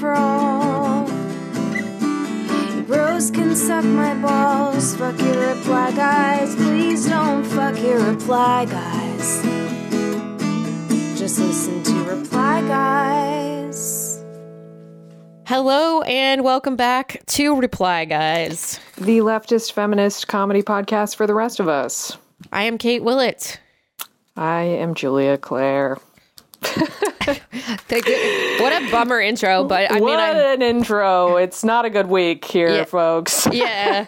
I care for all. You bros can suck my balls. Fuck your reply guys. Please don't fuck your reply guys. Just listen to reply guys. Hello and welcome back to Reply Guys. the leftist feminist comedy podcast for the rest of us. I am Kate Willett. I am Julia Claire. What a bummer intro, but I what mean, I, an intro! It's not a good week here, Yeah. folks. yeah,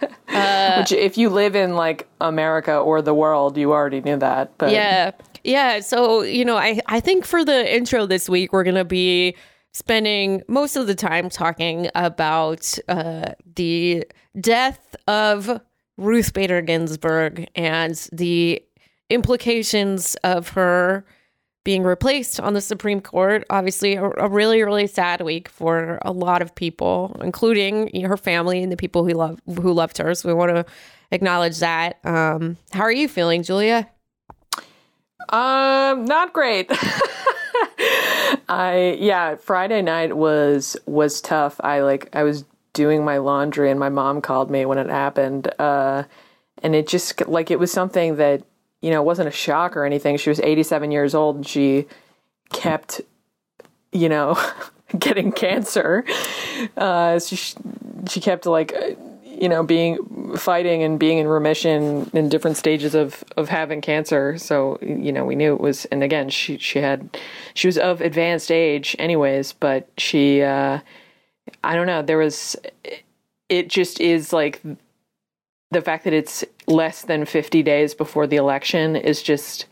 Which, if you live in like America or the world, you already knew that. But yeah, yeah. So you know, I I think for the intro this week, we're gonna be spending most of the time talking about uh, the death of Ruth Bader Ginsburg and the implications of her being replaced on the Supreme Court. Obviously, a, a really, really sad week for a lot of people, including her family and the people who love who loved her. So we want to acknowledge that. Um, how are you feeling, Julia? Um, not great. I yeah, Friday night was was tough. I like I was doing my laundry and my mom called me when it happened. Uh and it just like it was something that, you know, it wasn't a shock or anything. She was 87 years old and she kept you know, getting cancer. Uh so she, she kept like you know being fighting and being in remission in different stages of of having cancer so you know we knew it was and again she she had she was of advanced age anyways but she uh i don't know there was it just is like the fact that it's less than 50 days before the election is just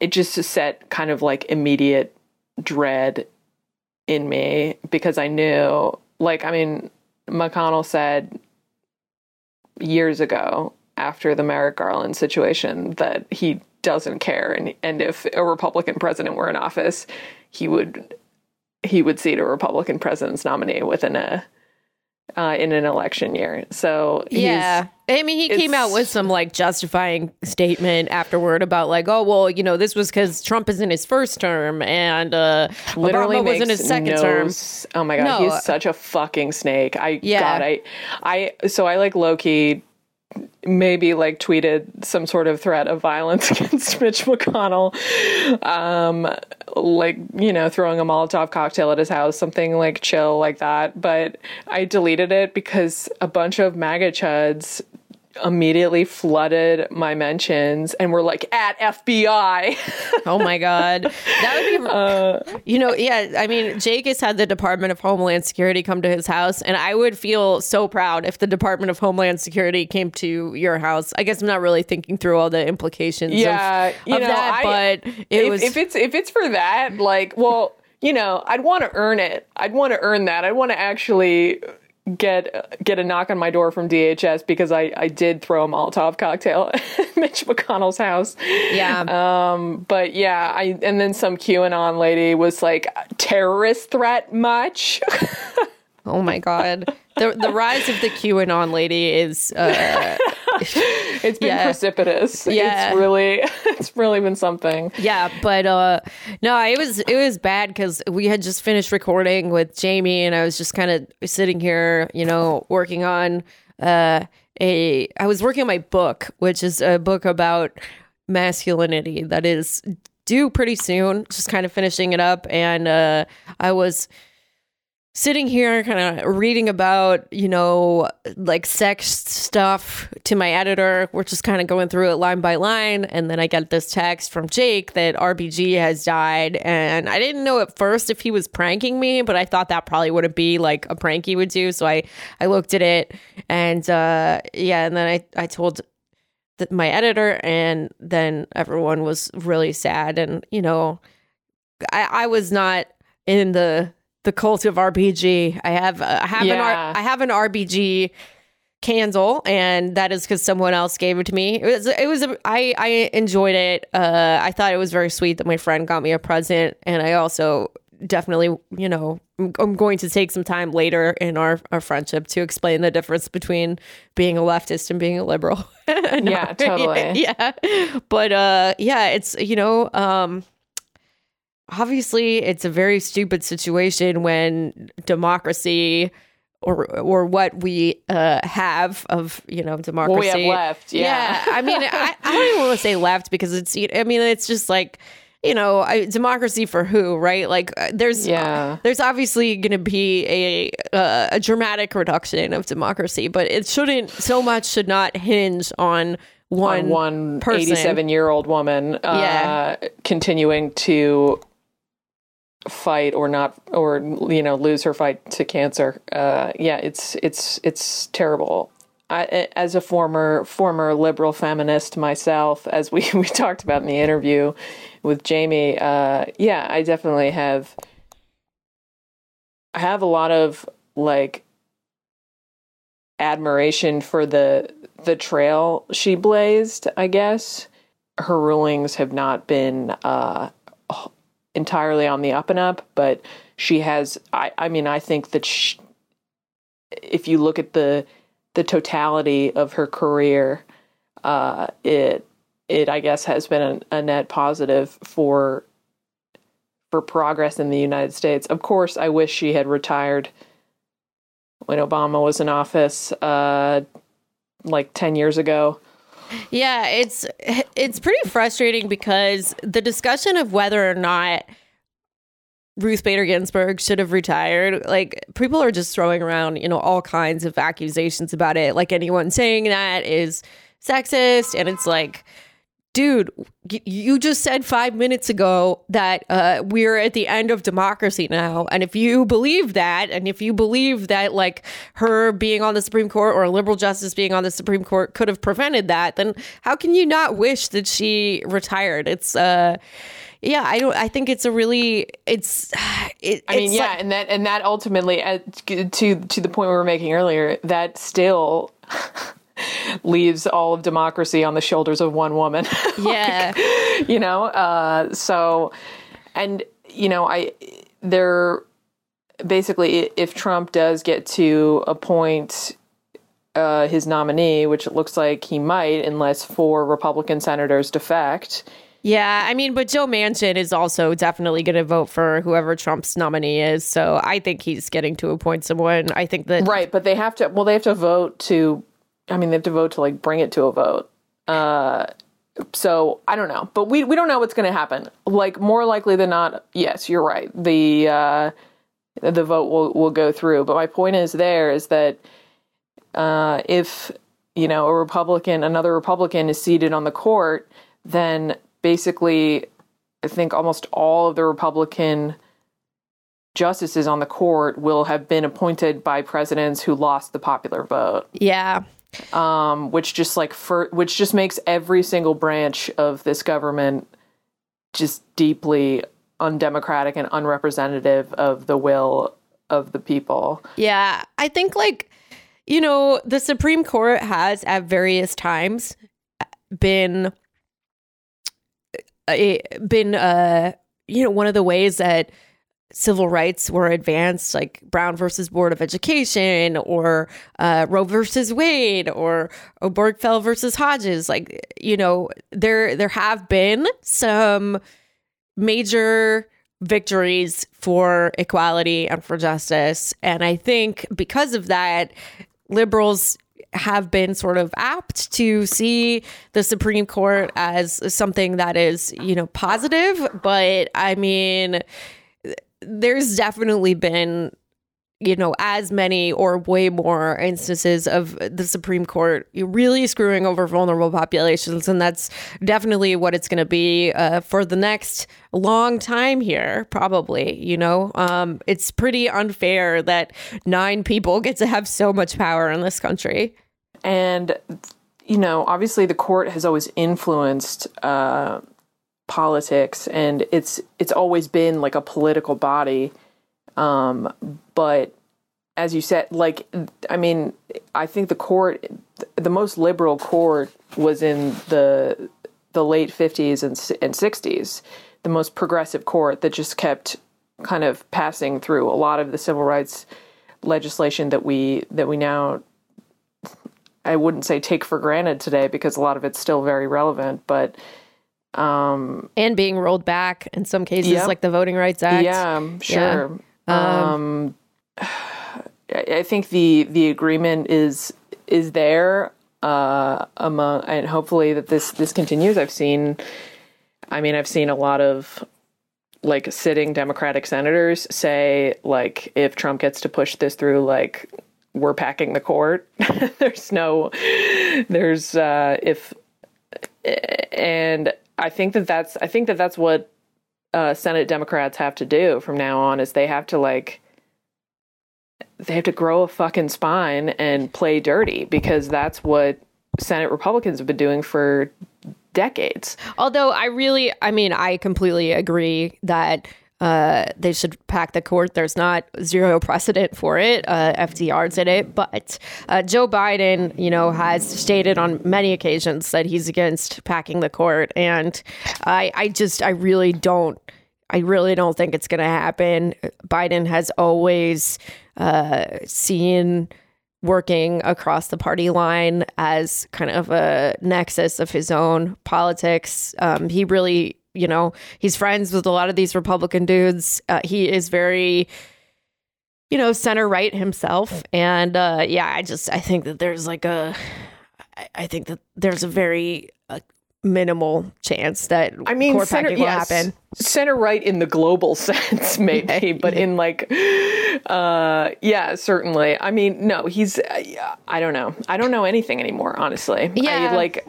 it just set kind of like immediate dread in me because i knew like i mean mcconnell said years ago after the Merrick Garland situation that he doesn't care and and if a Republican president were in office, he would he would seat a Republican president's nominee within a uh, in an election year. So Yeah. I mean, he came out with some like justifying statement afterward about like, oh, well, you know, this was because Trump is in his first term and uh, literally Obama was in his second no term. Oh my god, No. he's such a fucking snake. I Yeah. God, I I so I like Loki maybe like tweeted some sort of threat of violence against Mitch McConnell. Um like, you know, throwing a Molotov cocktail at his house, something like chill like that. But I deleted it because a bunch of MAGA chuds immediately flooded my mentions and were like at FBI. Oh my God. That would be, Uh, you know, yeah. I mean, Jake has had the Department of Homeland Security come to his house, and I would feel so proud if the Department of Homeland Security came to your house. I guess I'm not really thinking through all the implications yeah, of, you of know, that, I- but it if, was. if it's if it's for that, like, well, you know, I'd want to earn it. I'd want to earn that. I'd want to actually get get a knock on my door from DHS because I I did throw a Molotov cocktail at Mitch McConnell's house. yeah. Um, but yeah, I and then some QAnon lady was like, terrorist threat much? Oh my god. The the rise of the QAnon lady is uh it's been Yeah. precipitous. Yeah. It's really it's really been something. yeah, but uh no, it was it was bad cuz we had just finished recording with Jamie and I was just kind of sitting here, you know, working on uh a I was working on my book, which is a book about masculinity that is due pretty soon, just kind of finishing it up and uh I was sitting here kind of reading about you know like sex stuff to my editor. We're just kind of going through it line by line. And then i get this text from jake that rbg has died. And i didn't know at first if he was pranking me but i thought that probably wouldn't be like a prank he would do. So i i looked at it and uh yeah and then i i told th- my editor and then everyone was really sad. And you know i i was not in the the cult of RBG. I have uh, I have an Yeah. R- I have an RBG candle, and that is because someone else gave it to me. It was it was a, I I enjoyed it. Uh, I thought it was very sweet that my friend got me a present, and I also definitely you know I'm, I'm going to take some time later in our our friendship to explain the difference between being a leftist and being a liberal. No. Yeah, totally. yeah, but uh, yeah, it's you know um obviously it's a very stupid situation when democracy or or what we uh, have of you know democracy What we have left, yeah. I mean, I, I don't even want to say left because it's. I mean, it's just like you know, I, democracy for who, right? Like, uh, there's Yeah. there's obviously going to be a uh, a dramatic reduction of democracy, but it shouldn't so much should not hinge on one on one 87 year old woman uh, Yeah. continuing to fight or not or you know lose her fight to cancer uh, yeah it's it's it's terrible I, as a former former liberal feminist myself as we we talked about in the interview with Jamie uh, yeah I definitely have I have a lot of like admiration for the the trail she blazed, I guess. Her rulings have not been uh, entirely on the up and up, but she has. I, I mean, I think that sh if you look at the the totality of her career, uh, it it I guess has been a, a net positive for for progress in the United States. Of course, I wish she had retired when Obama was in office, uh, like ten years ago. Yeah, it's it's pretty frustrating because the discussion of whether or not Ruth Bader Ginsburg should have retired, like people are just throwing around, you know, all kinds of accusations about it. Like anyone saying that is sexist, and it's like, dude, you just said five minutes ago that uh, we're at the end of democracy now, and if you believe that, and if you believe that like her being on the Supreme Court or a liberal justice being on the Supreme Court could have prevented that, then how can you not wish that she retired? It's uh yeah, I don't. I think it's a really. It's. It, I mean, it's yeah, like- and that and that ultimately, uh, to to the point we were making earlier, that still leaves all of democracy on the shoulders of one woman. yeah, you know, uh, so and you know, I there basically if Trump does get to appoint uh, his nominee, which it looks like he might, unless four Republican senators defect. yeah. I mean, but Joe Manchin is also definitely going to vote for whoever Trump's nominee is. So I think he's getting to appoint someone. I think that. Right, but they have to. Well, they have to vote to. I mean, they have to vote to like bring it to a vote. Uh, so I don't know, but we we don't know what's going to happen. Like more likely than not, yes, you're right. The uh, the vote will will go through. But my point is there is that uh, if you know a Republican, another Republican is seated on the court, then basically, I think almost all of the Republican justices on the court will have been appointed by presidents who lost the popular vote, Yeah. Um, which just like for which just makes every single branch of this government just deeply undemocratic and unrepresentative of the will of the people. Yeah, I think like you know, the Supreme Court has at various times been a, been uh you know one of the ways that civil rights were advanced like Brown versus Board of Education or uh, Roe versus Wade or Obergefell versus Hodges like you know there there have been some major victories for equality and for justice. And I think because of that, liberals have been sort of apt to see the Supreme Court as something that is, you know, positive. But I mean, there's definitely been you know, as many or way more instances of the Supreme Court really screwing over vulnerable populations. And that's definitely what it's going to be uh, for the next long time here, probably. You know, um, it's pretty unfair that nine people get to have so much power in this country. And you know, obviously, the court has always influenced uh, politics, and it's it's always been like a political body. Um, but as you said, like I mean, I think the court, the most liberal court, was in the the late fifties and and sixties. The most progressive court that just kept kind of passing through a lot of the civil rights legislation that we that we now I wouldn't say take for granted today because a lot of it's still very relevant, but Um, and being rolled back in some cases, Yep. like the Voting Rights Act. yeah, sure. Um, I I think the the agreement is is there uh, among, and hopefully that this this continues. I've seen, I mean, I've seen a lot of like sitting Democratic senators say like if Trump gets to push this through, like we're packing the court. there's no, there's uh, if, and I think that that's I think that that's what uh, Senate Democrats have to do from now on is they have to like they have to grow a fucking spine and play dirty because that's what Senate Republicans have been doing for decades. Although I really, I mean, I completely agree that uh, they should pack the court. There's not zero precedent for it. Uh, FDR did it, but uh, Joe Biden, you know, has stated on many occasions that he's against packing the court, and I, I just, I really don't. I really don't think it's going to happen. Biden has always uh, seen working across the party line as kind of a nexus of his own politics. Um, he really, you know, he's friends with a lot of these Republican dudes. Uh, he is very, you know, center right himself. And uh, yeah, I just, I think that there's like a, I- I think that there's a very uh, minimal chance that I mean, court center, will yes, happen. center right in the global sense, maybe, but in like, uh, yeah, certainly. I mean, no, he's, uh, I don't know. I don't know anything anymore, honestly. Yeah. I, like,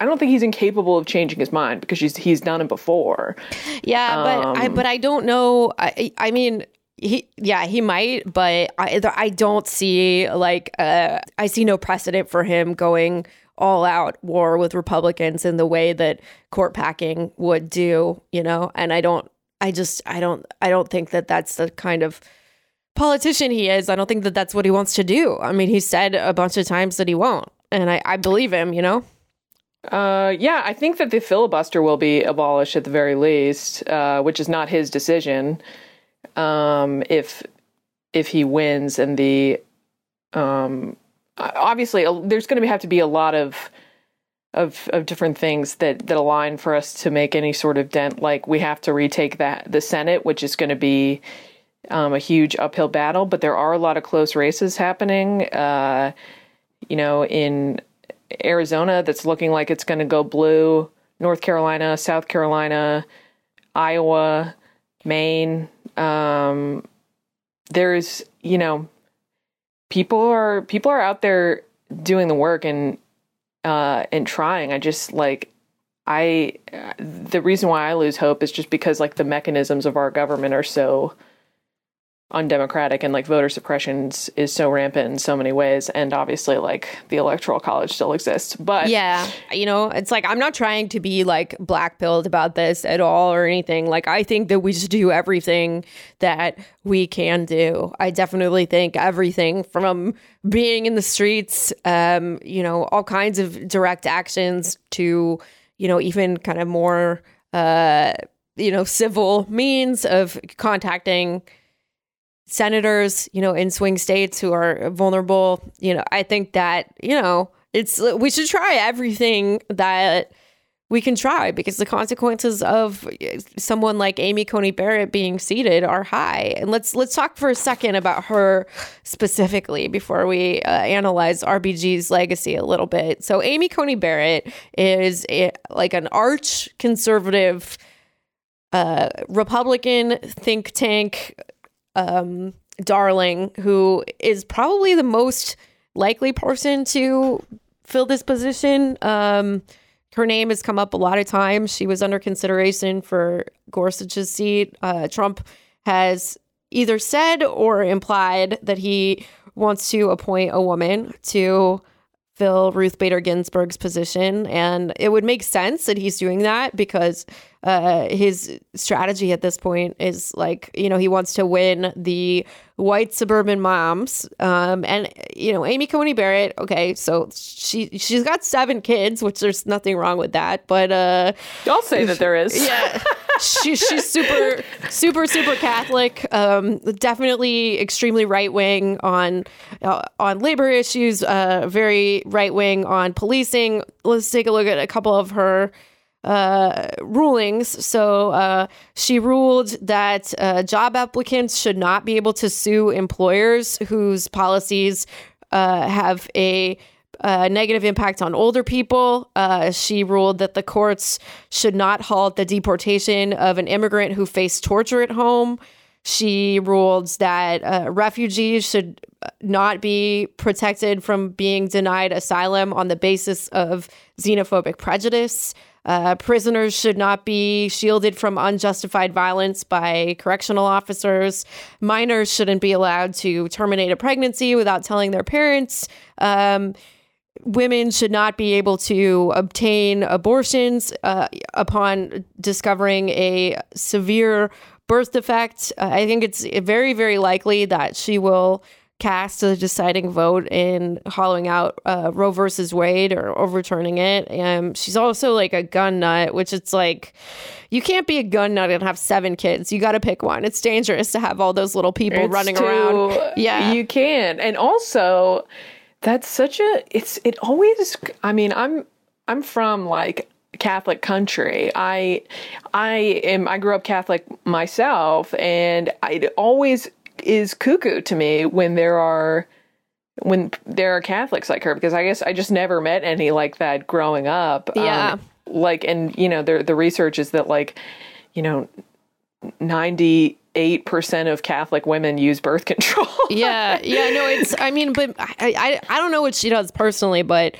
I don't think he's incapable of changing his mind because he's he's done it before. Yeah, but I but I don't know. I I mean. He yeah he might but I I don't see like uh I see no precedent for him going all out war with Republicans in the way that court packing would do you know and I don't I just I don't I don't think that that's the kind of politician he is I don't think that that's what he wants to do I mean he said a bunch of times that he won't and I I believe him you know Uh, yeah, I think that the filibuster will be abolished at the very least, uh, which is not his decision. Um, if if he wins, and the um, obviously there's going to have to be a lot of of of different things that that align for us to make any sort of dent. Like we have to retake that the Senate, which is going to be um, a huge uphill battle. But there are a lot of close races happening. Uh, you know, in Arizona that's looking like it's going to go blue, North Carolina, South Carolina, Iowa, Maine. Um, there's, you know, people are people are out there doing the work and uh, and trying. I just like I the reason why I lose hope is just because like the mechanisms of our government are so undemocratic and like voter suppression is- so rampant in so many ways and obviously like the electoral college still exists but Yeah. You know, it's like I'm not trying to be like black pilled about this at all or anything. Like I think that we just do everything that we can do. I definitely think everything from being in the streets, um, you know, all kinds of direct actions to, you know, even kind of more uh, you know, civil means of contacting senators, you know, in swing states who are vulnerable, you know, I think that, you know, it's we should try everything that we can try because the consequences of someone like Amy Coney Barrett being seated are high. And let's let's talk for a second about her specifically before we uh, analyze RBG's legacy a little bit. So Amy Coney Barrett is a, like an arch conservative uh, Republican think tank um, darling who is probably the most likely person to fill this position. Um, her name has come up a lot of times. She was under consideration for Gorsuch's seat. Uh, Trump has either said or implied that he wants to appoint a woman to fill Ruth Bader Ginsburg's position. And it would make sense that he's doing that because uh, his strategy at this point is like, you know, he wants to win the white suburban moms. Um, and, you know, Amy Coney Barrett, okay, so she, she's got seven kids, which there's nothing wrong with that. But, uh, i'll say that there is yeah she, she's super super super catholic um definitely extremely right wing on uh, on labor issues uh very right wing on policing let's take a look at a couple of her uh, rulings. So uh, she ruled that uh, job applicants should not be able to sue employers whose policies uh, have a uh, negative impact on older people. Uh, she ruled that the courts should not halt the deportation of an immigrant who faced torture at home. She ruled that refugees should not be protected from being denied asylum on the basis of xenophobic prejudice. Uh, prisoners should not be shielded from unjustified violence by correctional officers. Minors shouldn't be allowed to terminate a pregnancy without telling their parents. Um, women should not be able to obtain abortions uh, upon discovering a severe birth defect. Uh, I think it's very, very likely that she will cast a deciding vote in hollowing out uh, Roe versus Wade or overturning it. And she's also like a gun nut, which it's like you can't be a gun nut and have seven kids. You got to pick one. It's dangerous to have all those little people It's running too- around. Yeah. you can, and also that's such a. It's it always. I mean, I'm I'm from like Catholic country. I I am. I grew up Catholic myself, and I, it always is cuckoo to me when there are when there are Catholics like her because I guess I just never met any like that growing up. Um, Yeah. like and you know the the research is that like you know 98% of Catholic women use birth control. yeah, yeah, no, it's. I mean, but I, I, I don't know what she does personally, but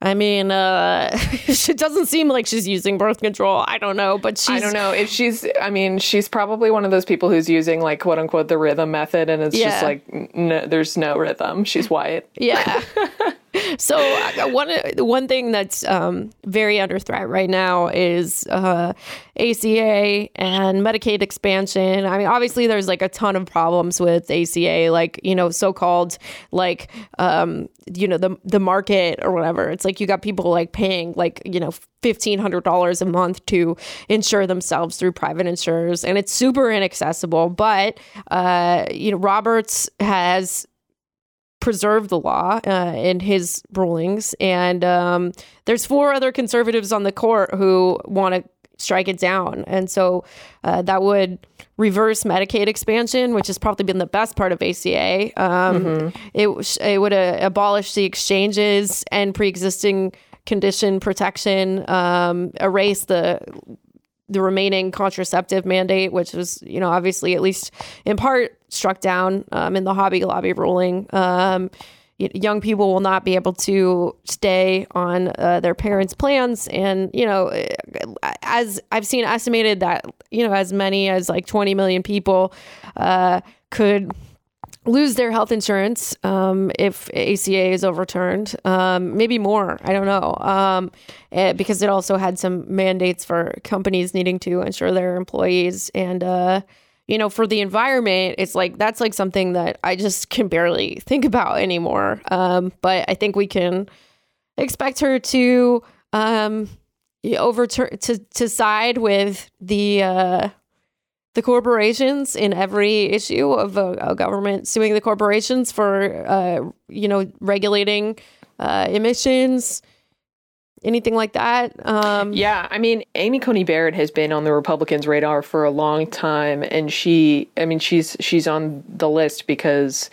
I mean, uh, it doesn't seem like she's using birth control. I don't know, but she's. I don't know if she's. I mean, she's probably one of those people who's using like quote unquote the rhythm method, and it's Yeah. just like n- there's no rhythm. She's white. Yeah. so uh, one one thing that's um, very under threat right now is uh, ACA and Medicaid expansion. I mean, obviously, there's like a ton of problems with ACA, like you know, so-called like um, you know the the market or whatever. It's like you got people like paying like you know fifteen hundred dollars a month to insure themselves through private insurers, and it's super inaccessible. But uh, you know, Roberts has preserved the law uh, in his rulings, and um, there's four other conservatives on the court who want to strike it down, and so uh, that would reverse Medicaid expansion, which has probably been the best part of ACA. Um, It it would uh, abolish the exchanges and pre-existing condition protection, um, erase the the remaining contraceptive mandate, which was, you know, obviously at least in part struck down um, in the Hobby Lobby ruling. Um, young people will not be able to stay on uh, their parents' plans, and you know, as I've seen estimated that you know as many as like 20 million people uh, could lose their health insurance um, if ACA is overturned. Um, maybe more. I don't know. Um, eh, because it also had some mandates for companies needing to insure their employees. And, uh, you know, for the environment, it's like that's like something that I just can barely think about anymore. Um, but I think we can expect her to um, overturn to to side with the uh, the corporations in every issue of a, a government suing the corporations for uh, you know regulating uh, emissions anything like that um Yeah, I mean, Amy Coney Barrett has been on the Republicans' radar for a long time, and she, I mean, she's she's on the list because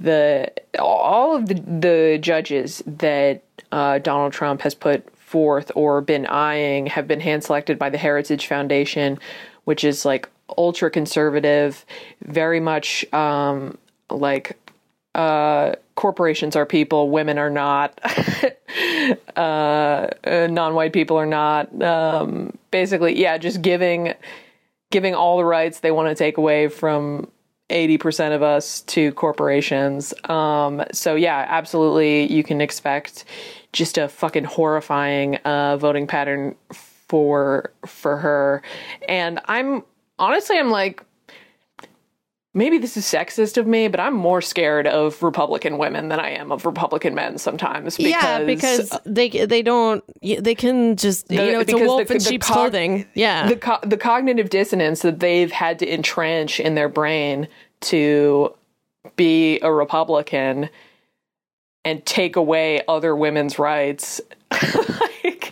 the all of the the judges that uh, Donald Trump has put forth or been eyeing have been hand selected by the Heritage Foundation, which is like ultra conservative, very much um, like uh, corporations are people, women are not, uh, uh, non-white people are not. Um, basically, yeah, just giving giving all the rights they want to take away from 80% of us to corporations. Um, so yeah, absolutely you can expect just a fucking horrifying uh, voting pattern for for her. And I'm honestly I'm like maybe this is sexist of me, but I'm more scared of Republican women than I am of Republican men sometimes because yeah because uh, they they don't they can just you know it's a wolf the- in the sheep's cog- clothing yeah the co- the cognitive dissonance that they've had to entrench in their brain to be a Republican and take away other women's rights. like,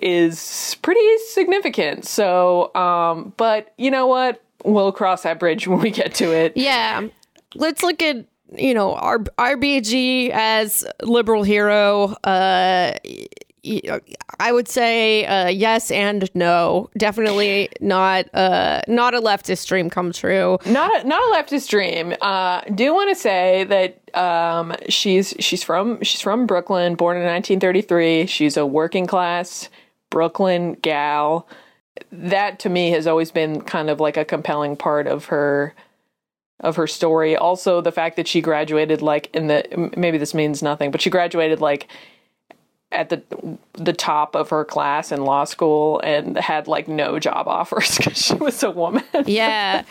is pretty significant. So, um, but you know what? We'll cross that bridge when we get to it. Yeah. Let's look at you know R- RBG as liberal hero. Uh, I would say uh, yes and no. Definitely not. Uh, not a leftist dream come true. Not a, not a leftist dream. Uh, do want to say that um, she's she's from she's from Brooklyn, born in 1933. She's a working class Brooklyn gal. That to me has always been kind of like a compelling part of her of her story. Also, the fact that she graduated like in the maybe this means nothing, but she graduated like at the the top of her class in law school and had like no job offers because she was a woman. yeah,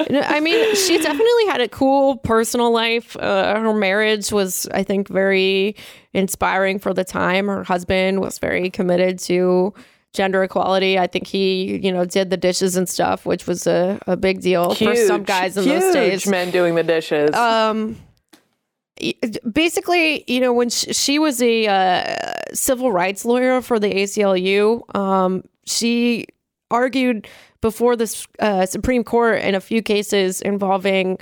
I mean, she definitely had a cool personal life. Uh, her marriage was, I think, very inspiring for the time. Her husband was very committed to gender equality. I think he, you know, did the dishes and stuff, which was a, a big deal huge, for some guys in those days. Men doing the dishes. Um, basically, you know, when she, she was a uh, civil rights lawyer for the ACLU, um, she argued before the uh, Supreme Court in a few cases involving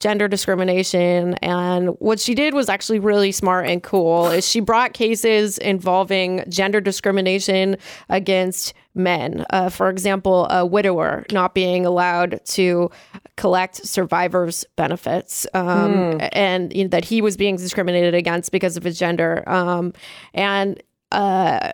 gender discrimination. And what she did was actually really smart and cool. Is she brought cases involving gender discrimination against men uh, for example a widower not being allowed to collect survivors benefits um, mm. and you know, that he was being discriminated against because of his gender um, and uh,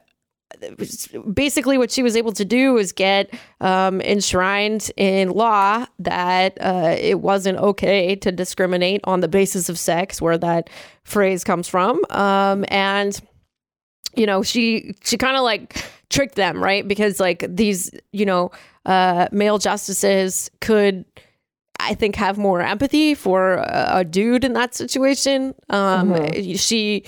basically what she was able to do is get um, enshrined in law that uh, it wasn't okay to discriminate on the basis of sex, where that phrase comes from. Um, and you know, she she kind of like tricked them, right? Because like these, you know, uh, male justices could. I think have more empathy for a, a dude in that situation. Um, mm-hmm. She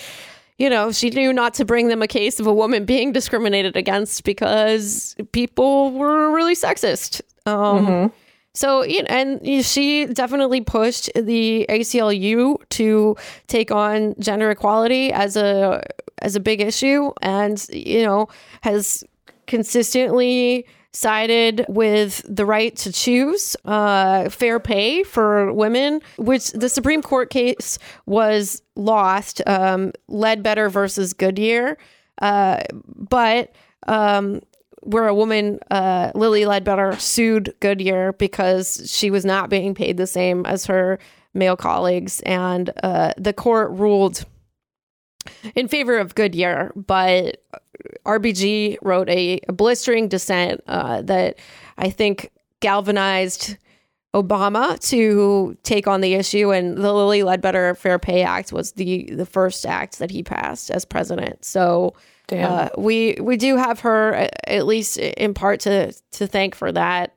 you know, she knew not to bring them a case of a woman being discriminated against because people were really sexist. Um, mm-hmm. So, you and she definitely pushed the ACLU to take on gender equality as a as a big issue, and you know, has consistently sided with the right to choose uh, fair pay for women, which the Supreme Court case was lost, um, Ledbetter versus Goodyear. Uh, but um, where a woman, uh, Lilly Ledbetter, sued Goodyear because she was not being paid the same as her male colleagues. And uh, the court ruled in favor of Goodyear, but RBG wrote a, a blistering dissent uh, that I think galvanized Obama to take on the issue, and the Lilly Ledbetter Fair Pay Act was the the first act that he passed as president. So uh, we we do have her at least in part to to thank for that.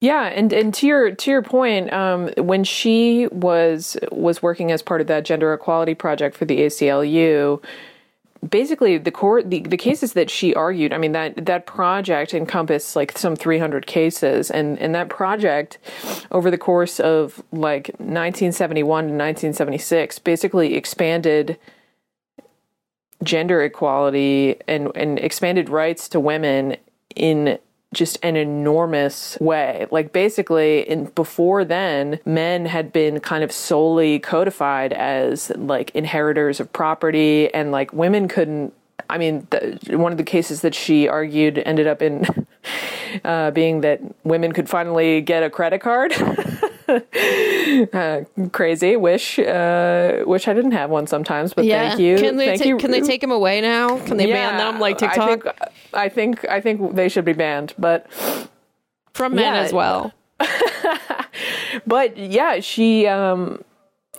Yeah, and and to your to your point, um, when she was was working as part of that gender equality project for the ACLU, basically the court the, the cases that she argued i mean that that project encompassed like some 300 cases and and that project over the course of like 1971 to 1976 basically expanded gender equality and and expanded rights to women in just an enormous way. Like basically in before then, men had been kind of solely codified as like inheritors of property and like women couldn't I mean, the, one of the cases that she argued ended up in uh, being that women could finally get a credit card. uh, crazy. Wish, uh, wish I didn't have one sometimes. But yeah. thank you. Can they thank ta- you. Can they take them away now? Can they yeah, ban them like TikTok? I think, I think I think they should be banned, but from men yeah. as well. but yeah, she. Um,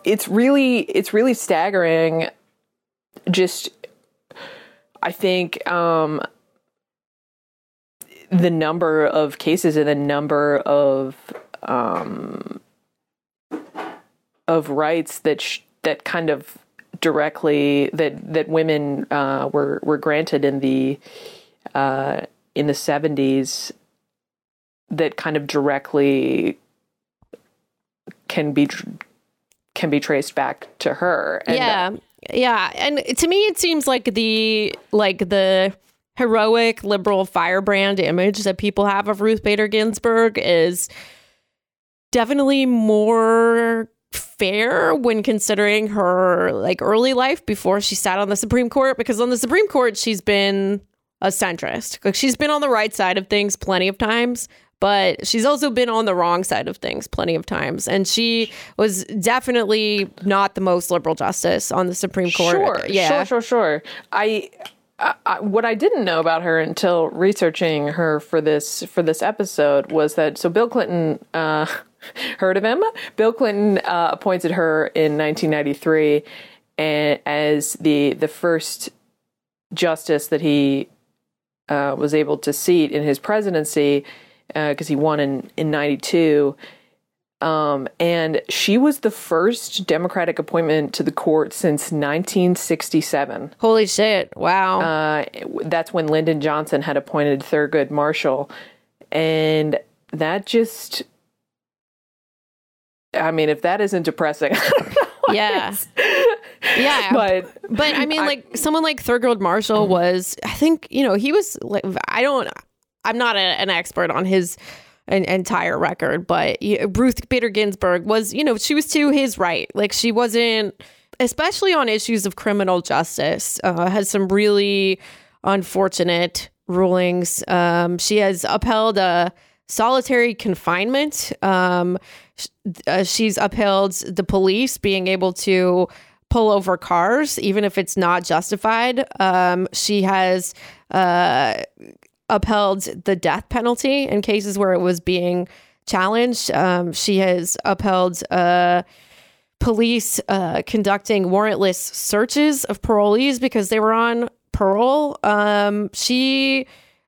it's really it's really staggering. Just, I think. Um, the number of cases and the number of um, of rights that sh- that kind of directly that that women uh, were were granted in the uh, in the seventies that kind of directly can be can be traced back to her. And, yeah, yeah, and to me, it seems like the like the heroic liberal firebrand image that people have of Ruth Bader Ginsburg is definitely more fair when considering her like early life before she sat on the Supreme Court because on the Supreme Court she's been a centrist. Like she's been on the right side of things plenty of times, but she's also been on the wrong side of things plenty of times. And she was definitely not the most liberal justice on the Supreme Court. Sure, yeah. sure, sure, sure. I, I, I, what I didn't know about her until researching her for this for this episode was that so Bill Clinton uh, heard of him. Bill Clinton uh, appointed her in 1993 and as the the first justice that he uh, was able to seat in his presidency because uh, he won in in 92 um, and she was the first Democratic appointment to the court since 1967. Holy shit. Wow. Uh, that's when Lyndon Johnson had appointed Thurgood Marshall. And that just, I mean, if that isn't depressing, yeah. yeah. But, but I mean, like, someone like Thurgood Marshall was, I think, you know, he was like, I don't, I'm not a, an expert on his an entire record, but Ruth Bader Ginsburg was, you know, she was to his right. Like she wasn't, especially on issues of criminal justice, uh, has some really unfortunate rulings. Um, she has upheld a solitary confinement. Um, uh, she's upheld the police being able to pull over cars, even if it's not justified. Um, she has uh, upheld the death penalty in cases where it was being challenged. Um, she has upheld uh, police uh, conducting warrantless searches of parolees because they were on parole. Um, she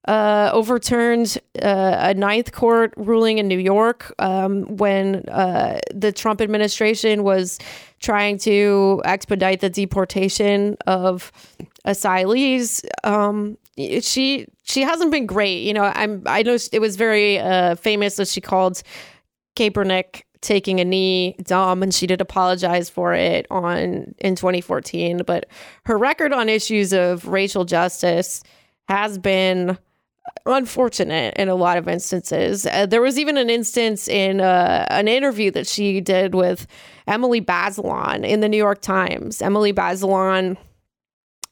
uh, overturned uh, a ninth court ruling in New York um, when uh, the Trump administration was trying to expedite the deportation of asylees. Um, she she hasn't been great. You know, I'm I know it was very uh, famous that she called Kaepernick taking a knee dumb and she did apologize for it on in 2014 but her record on issues of racial justice has been unfortunate in a lot of instances. Uh, there was even an instance in uh, an interview that she did with Emily Bazelon in the New York Times. Emily Bazelon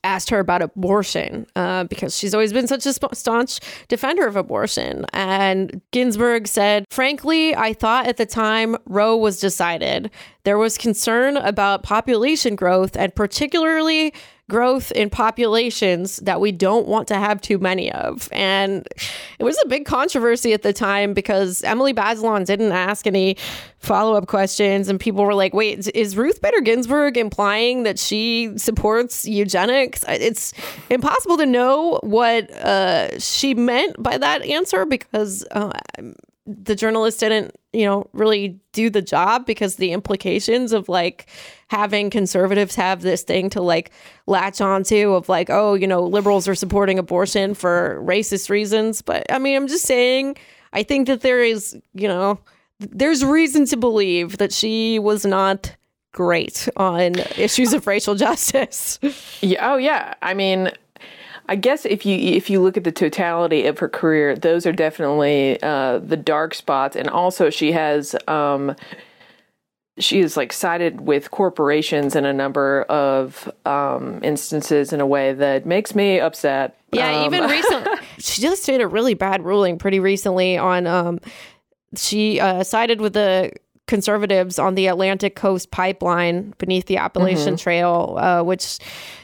asked her about abortion uh, because she's always been such a staunch defender of abortion. And Ginsburg said, Frankly, I thought at the time Roe was decided. There was concern about population growth and particularly growth in populations that we don't want to have too many of. And it was a big controversy at the time because Emily Bazelon didn't ask any follow up questions. And people were like, wait, is Ruth Bader Ginsburg implying that she supports eugenics? It's impossible to know what uh, she meant by that answer because uh, the journalist didn't, you know, really do the job because the implications of like having conservatives have this thing to like latch onto of like, oh, you know, liberals are supporting abortion for racist reasons. But I mean, I'm just saying, I think that there is, you know, there's reason to believe that she was not great on issues of racial justice. Yeah. Oh, yeah. I mean, I guess if you if you look at the totality of her career, those are definitely uh, the dark spots, and also she has. Um, she is like sided with corporations in a number of um, instances in a way that makes me upset. Yeah, um, even recently, she just did a really bad ruling pretty recently on. Um, she uh, sided with the conservatives on the Atlantic Coast Pipeline beneath the Appalachian mm-hmm. Trail, uh, which,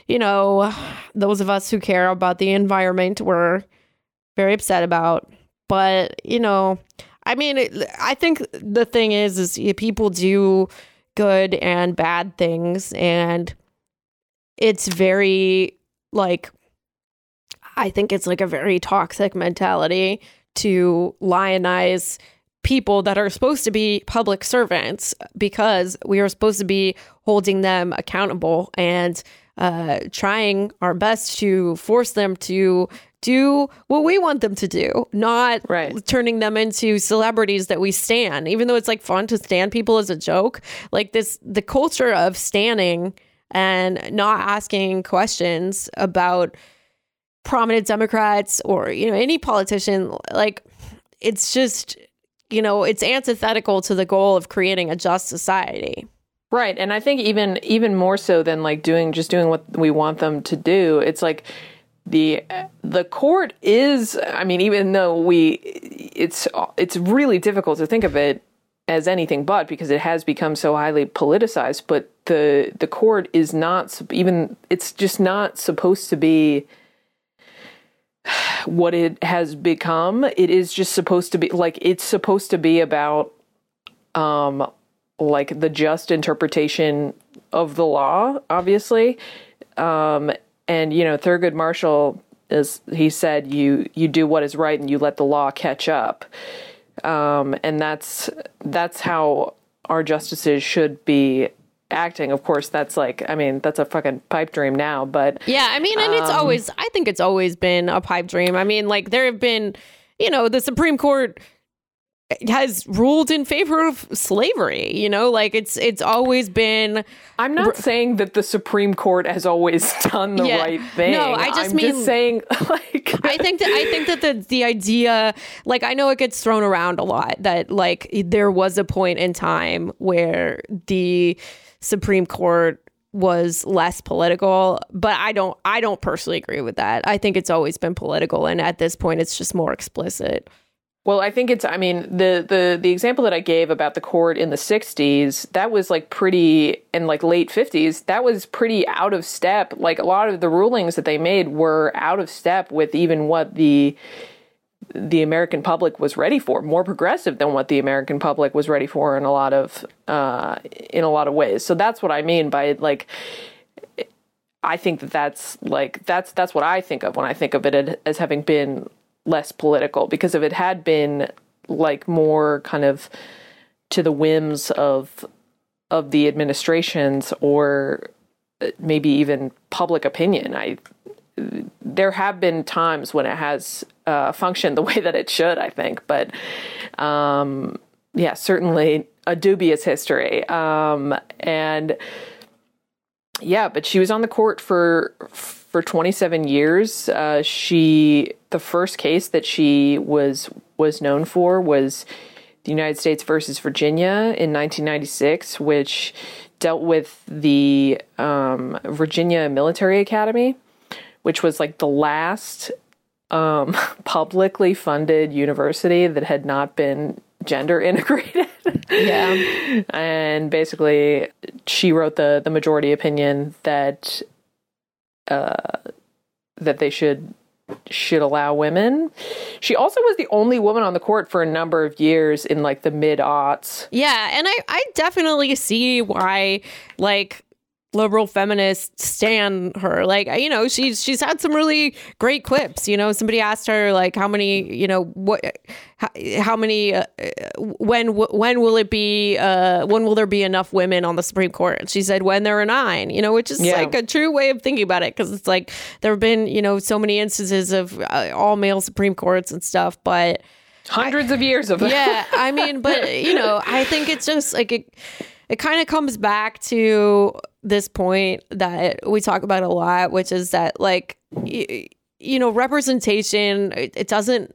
you know, those of us who care about the environment were very upset about. But, you know, I mean, it, I think the thing is, is people do good and bad things, and it's very like, I think it's like a very toxic mentality to lionize people that are supposed to be public servants because we are supposed to be holding them accountable and uh, trying our best to force them to do what we want them to do, not right. turning them into celebrities that we stand. Even though it's like fun to stand people as a joke, like this, the culture of standing and not asking questions about prominent Democrats or, you know, any politician, like it's just, you know, it's antithetical to the goal of creating a just society. Right. And I think even even more so than like doing just doing what we want them to do, it's like the the court is I mean even though we it's it's really difficult to think of it as anything but because it has become so highly politicized, but the the court is not even it's just not supposed to be what it has become. It is just supposed to be like it's supposed to be about um like the just interpretation of the law, obviously. Um and you know, Thurgood Marshall is he said you you do what is right and you let the law catch up. Um and that's that's how our justices should be acting. Of course, that's like, I mean, that's a fucking pipe dream now, but. Yeah, I mean, and it's Um, always, I think it's always been a pipe dream. I mean, like, there have been, you know, the Supreme Court has ruled in favor of slavery you know like it's it's always been I'm not saying that the Supreme Court has always done the Yeah. right thing. No, I just I'm mean- just saying, like, I think that I think that the the idea, like I know it gets thrown around a lot, that like there was a point in time where the Supreme Court was less political, but I don't I don't personally agree with that. I think it's always been political, and at this point, it's just more explicit. Well, I think it's. I mean, the the the example that I gave about the court in the '60s, that was like pretty, in like late '50s, that was pretty out of step. Like a lot of the rulings that they made were out of step with even what the the American public was ready for, more progressive than what the American public was ready for in a lot of uh, in a lot of ways. So that's what I mean by like. I think that that's like that's that's what I think of when I think of it as having been less political because if it had been like more kind of to the whims of of the administrations or maybe even public opinion i there have been times when it has uh, functioned the way that it should i think but um yeah certainly a dubious history um and yeah, but she was on the court for for 27 years. Uh, she the first case that she was was known for was the United States versus Virginia in 1996, which dealt with the um, Virginia Military Academy, which was like the last um, publicly funded university that had not been gender integrated. Yeah, and basically she wrote the the majority opinion that uh that they should should allow women. She also was the only woman on the court for a number of years in like the mid aughts. yeah, and I I definitely see why like liberal feminists stand her. Like you know she's she's had some really great quips you know? Somebody asked her like how many you know what how, how many uh, when when will it be uh when will there be enough women on the supreme court? And she said when there are nine you know which is Yeah. like a true way of thinking about it because it's like there have been you know so many instances of uh, all male supreme courts and stuff but Hundreds of years of yeah i mean but you know i think it's just like it it kind of comes back to this point that we talk about a lot which is that like y- you know representation it, it doesn't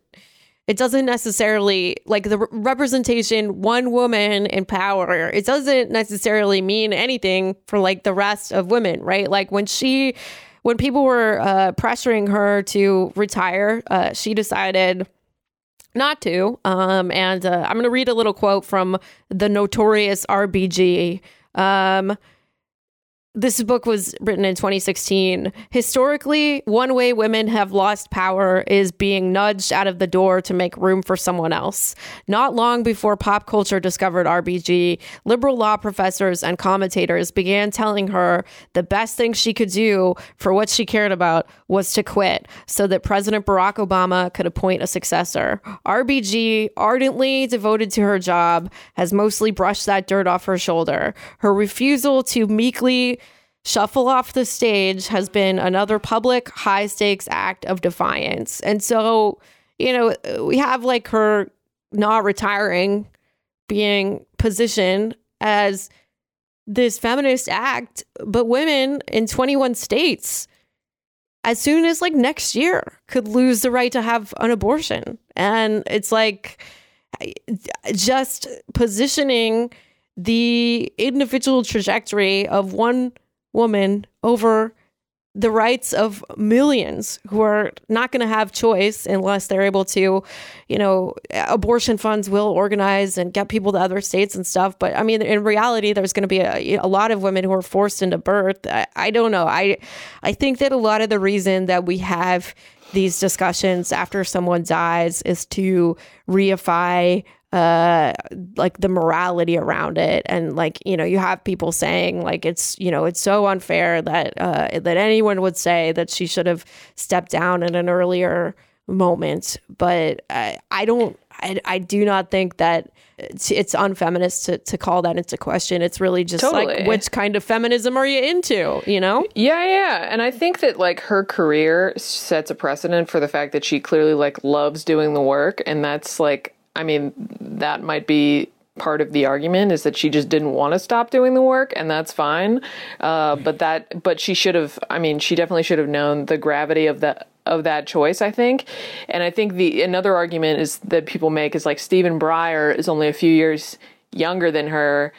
it doesn't necessarily like the re- representation one woman in power it doesn't necessarily mean anything for like the rest of women right? Like when she when people were uh, pressuring her to retire uh, she decided not to. Um, and uh, I'm going to read a little quote from the notorious RBG. Um, this book was written in 2016. Historically, one way women have lost power is being nudged out of the door to make room for someone else. Not long before pop culture discovered RBG, liberal law professors and commentators began telling her the best thing she could do for what she cared about was to quit so that President Barack Obama could appoint a successor. RBG, ardently devoted to her job, has mostly brushed that dirt off her shoulder. Her refusal to meekly shuffle off the stage has been another public high stakes act of defiance. And so, you know, we have like her not retiring being positioned as this feminist act, but women in 21 states as soon as like next year could lose the right to have an abortion. And it's like just positioning the individual trajectory of one woman over the rights of millions who are not going to have choice unless they're able to, you know, abortion funds will organize and get people to other states and stuff. But I mean, in reality, there's going to be a, a lot of women who are forced into birth. I, I don't know. I, I think that a lot of the reason that we have these discussions after someone dies is to reify uh like the morality around it. And like you know you have people saying like it's you know it's so unfair that uh that anyone would say that she should have stepped down at an earlier moment. But i, I don't I, I do not think that it's, it's unfeminist to, to call that into question. It's really just Totally. like which kind of feminism are you into you know? Yeah, yeah. And I think that like her career sets a precedent for the fact that she clearly like loves doing the work. And that's like I mean, that might be part of the argument is that she just didn't want to stop doing the work and that's fine. Uh, but that but she should have I mean, she definitely should have known the gravity of that of that choice, I think. And I think the another argument is that people make is like Stephen Breyer is only a few years younger than her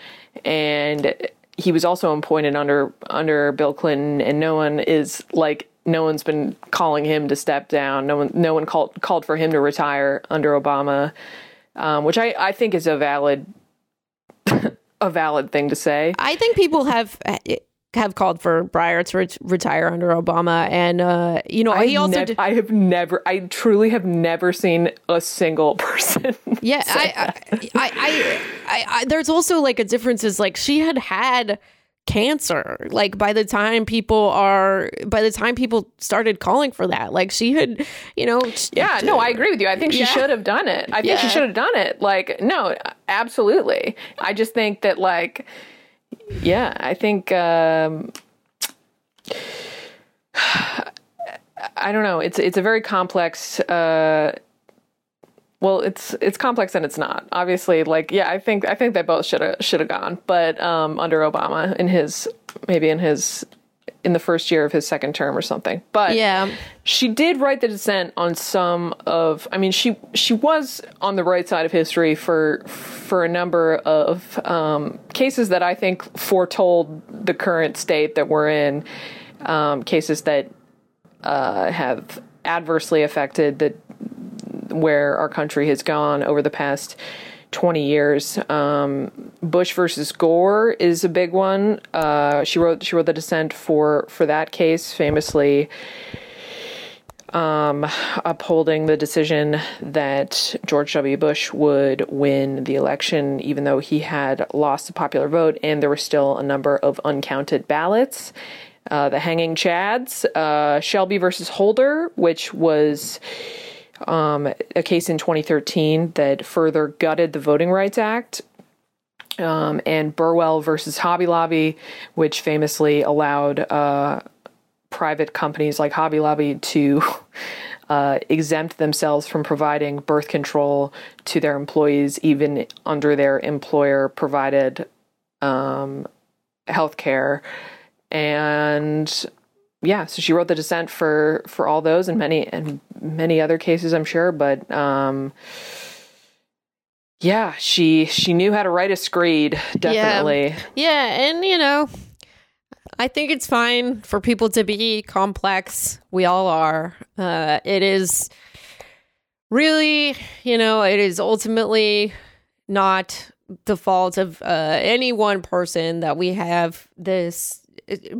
and he was also appointed under under Bill Clinton, and no one is like no one's been calling him to step down. No one no one called called for him to retire under Obama, um, which I I think is a valid a valid thing to say. I think people have have called for Breyer to ret- retire under Obama, and uh, you know I've also nev- did. I have never I truly have never seen a single person. Yeah, I, I, I, I, I, I, there's also like a difference. Is like she had had cancer. Like by the time people are, by the time people started calling for that, like she had, you know. Yeah, no, I agree with you. I think she Yeah. should have done it. I think Yeah. she should have done it. Like, no, absolutely. I just think that, like, yeah, I think, um, I don't know. It's it's a very complex. Uh, well, it's it's complex and it's not. Obviously, like yeah, I think I think they both should have should have gone, but um, under Obama in his maybe in his in the first year of his second term or something. But Yeah. she did write the dissent on some of i mean she she was on the right side of history for for a number of um, cases that i think foretold the current state that we're in um, cases that uh, have adversely affected the where our country has gone over the past 20 years. Um, Bush versus Gore is a big one. Uh, she wrote she wrote the dissent for for that case, famously um, upholding the decision that George W. Bush would win the election, even though he had lost the popular vote, and there were still a number of uncounted ballots. Uh, the hanging chads, uh, Shelby versus Holder, which was um, a case in 2013 that further gutted the Voting Rights Act, um, and Burwell versus Hobby Lobby, which famously allowed uh, private companies like Hobby Lobby to uh, exempt themselves from providing birth control to their employees, even under their employer provided um, health care. And yeah, so she wrote the dissent for for all those and many and many other cases, I'm sure. But um, yeah, she she knew how to write a screed, definitely. Yeah, and you know, I think it's fine for people to be complex. We all are. Uh, it is really, you know, it is ultimately not the fault of uh, any one person that we have this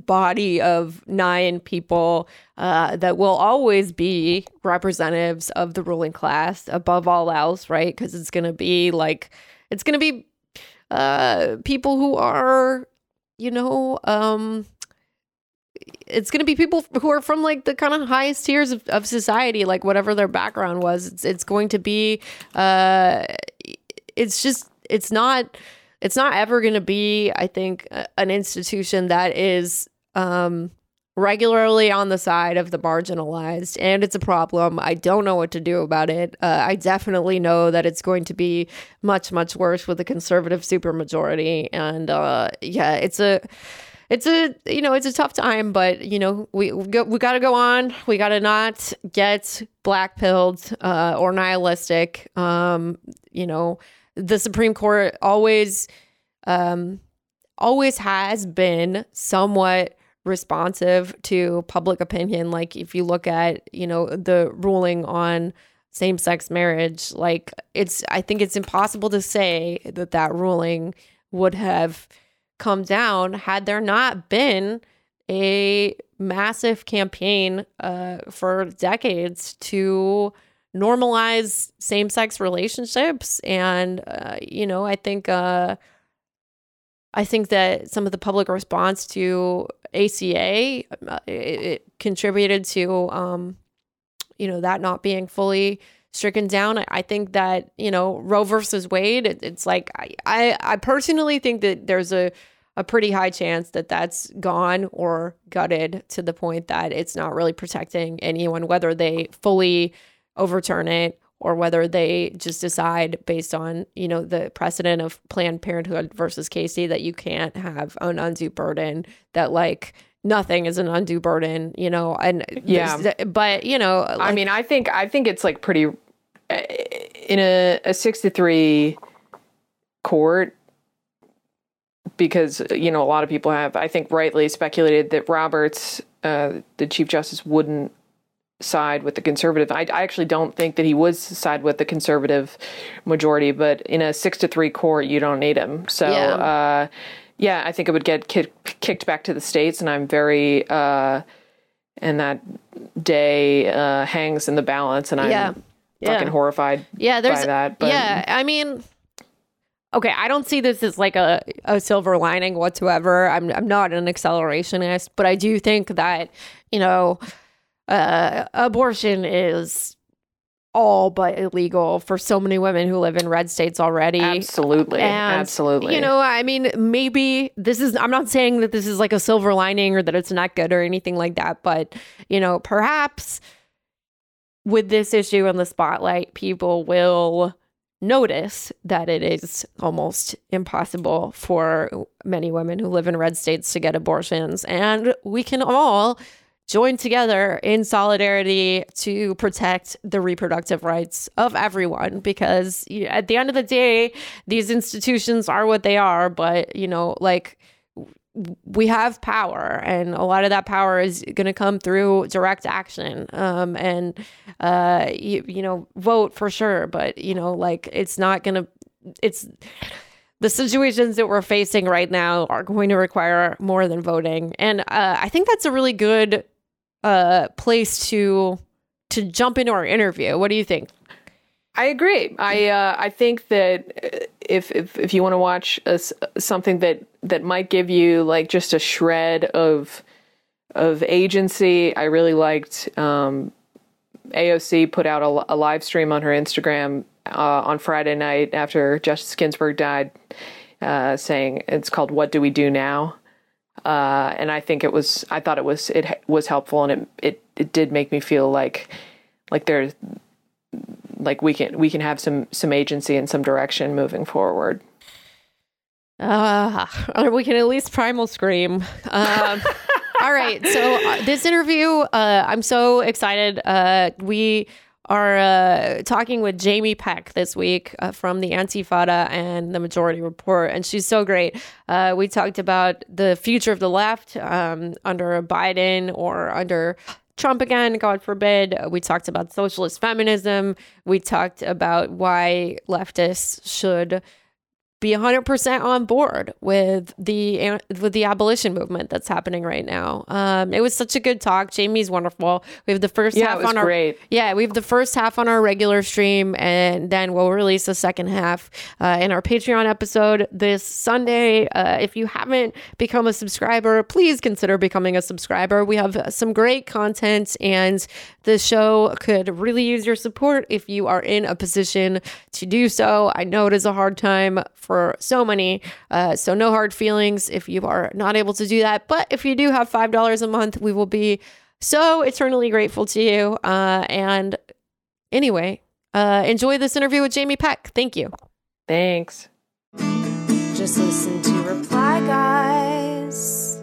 body of nine people uh, that will always be representatives of the ruling class above all else, right? Because it's going to be like, it's going to be uh, people who are, you know, um, it's going to be people who are from like the kind of highest tiers of, of society, like whatever their background was. It's, it's going to be, uh, it's just, it's not, it's not ever going to be, I think, an institution that is, um, regularly on the side of the marginalized and it's a problem i don't know what to do about it uh, i definitely know that it's going to be much much worse with a conservative supermajority and uh, yeah it's a it's a you know it's a tough time, but you know we we, go, we got to go on. We got to not get black pilled uh, or nihilistic. Um, you know, the Supreme Court always um, always has been somewhat responsive to public opinion. Like if you look at you know the ruling on same sex marriage, like it's I think it's impossible to say that that ruling would have come down had there not been a massive campaign uh, for decades to normalize same-sex relationships and uh, you know i think uh, i think that some of the public response to aca uh, it, it contributed to um, you know that not being fully stricken down. I, I think that you know Roe versus Wade. It, it's like I, I I personally think that there's a a pretty high chance that that's gone or gutted to the point that it's not really protecting anyone, whether they fully overturn it or whether they just decide based on you know the precedent of Planned Parenthood versus Casey that you can't have an undue burden that like nothing is an undue burden, you know, and Yeah. but you know, I mean, I think I think it's like pretty uh, in a, a six to three court because you know a lot of people have I think rightly speculated that Roberts, uh, the chief justice, wouldn't side with the conservative. I, I actually don't think that he would side with the conservative majority, but in a six to three court, you don't need him. So. Yeah. Uh, yeah, I think it would get ki- kicked back to the states, and I'm very uh, and that day uh, hangs in the balance, and I'm Yeah. fucking Yeah. horrified yeah, there's by that. But yeah, I mean, okay, I don't see this as like a, a silver lining whatsoever. I'm I'm not an accelerationist, but I do think that you know, uh, abortion is all but illegal for so many women who live in red states already. absolutely, And, absolutely, You know, I mean, maybe this is, I'm not saying that this is like a silver lining or that it's not good or anything like that, but, you know, perhaps with this issue in the spotlight, people will notice that it is almost impossible for many women who live in red states to get abortions. And we can all join together in solidarity to protect the reproductive rights of everyone because at the end of the day these institutions are what they are but you know like we have power and a lot of that power is going to come through direct action um, and uh, you, you know vote for sure but you know like it's not going to it's the situations that we're facing right now are going to require more than voting. And uh, i think that's a really good uh, place to to jump into our interview what do you think I agree. I uh, I think that if if if you want to watch a something that that might give you like just a shred of of agency, I really liked. Um, AOC put out a, a live stream on her Instagram uh, on Friday night after Justice Ginsburg died, uh, saying it's called "What Do We Do Now." Uh, and I think it was. I thought it was. It was helpful, and it it it did make me feel like like there's like we can we can have some some agency and some direction moving forward. Uh, or we can at least primal scream. Um, all right. So uh, this interview, uh, I'm so excited. Uh, we are uh, talking with Jamie Peck this week uh, from the Antifada and the Majority Report, and she's so great. Uh, we talked about the future of the left um, under Biden or under Trump again, God forbid. We talked about socialist feminism. We talked about why leftists should be 100% on board with the with the abolition movement that's happening right now. Um, it was such a good talk. Jamie's wonderful. We have the first Yeah, half it was on our great. yeah, we have the first half on our regular stream, and then we'll release the second half uh, in our Patreon episode this Sunday. Uh, if you haven't become a subscriber, please consider becoming a subscriber. We have some great content, and the show could really use your support if you are in a position to do so. I know it is a hard time for so many, uh, so no hard feelings if you are not able to do that. But if you do have $5 a month, we will be so eternally grateful to you. Uh, and anyway, uh, enjoy this interview with Jamie Peck. Thank you. Thanks. Just listen to Reply Guys.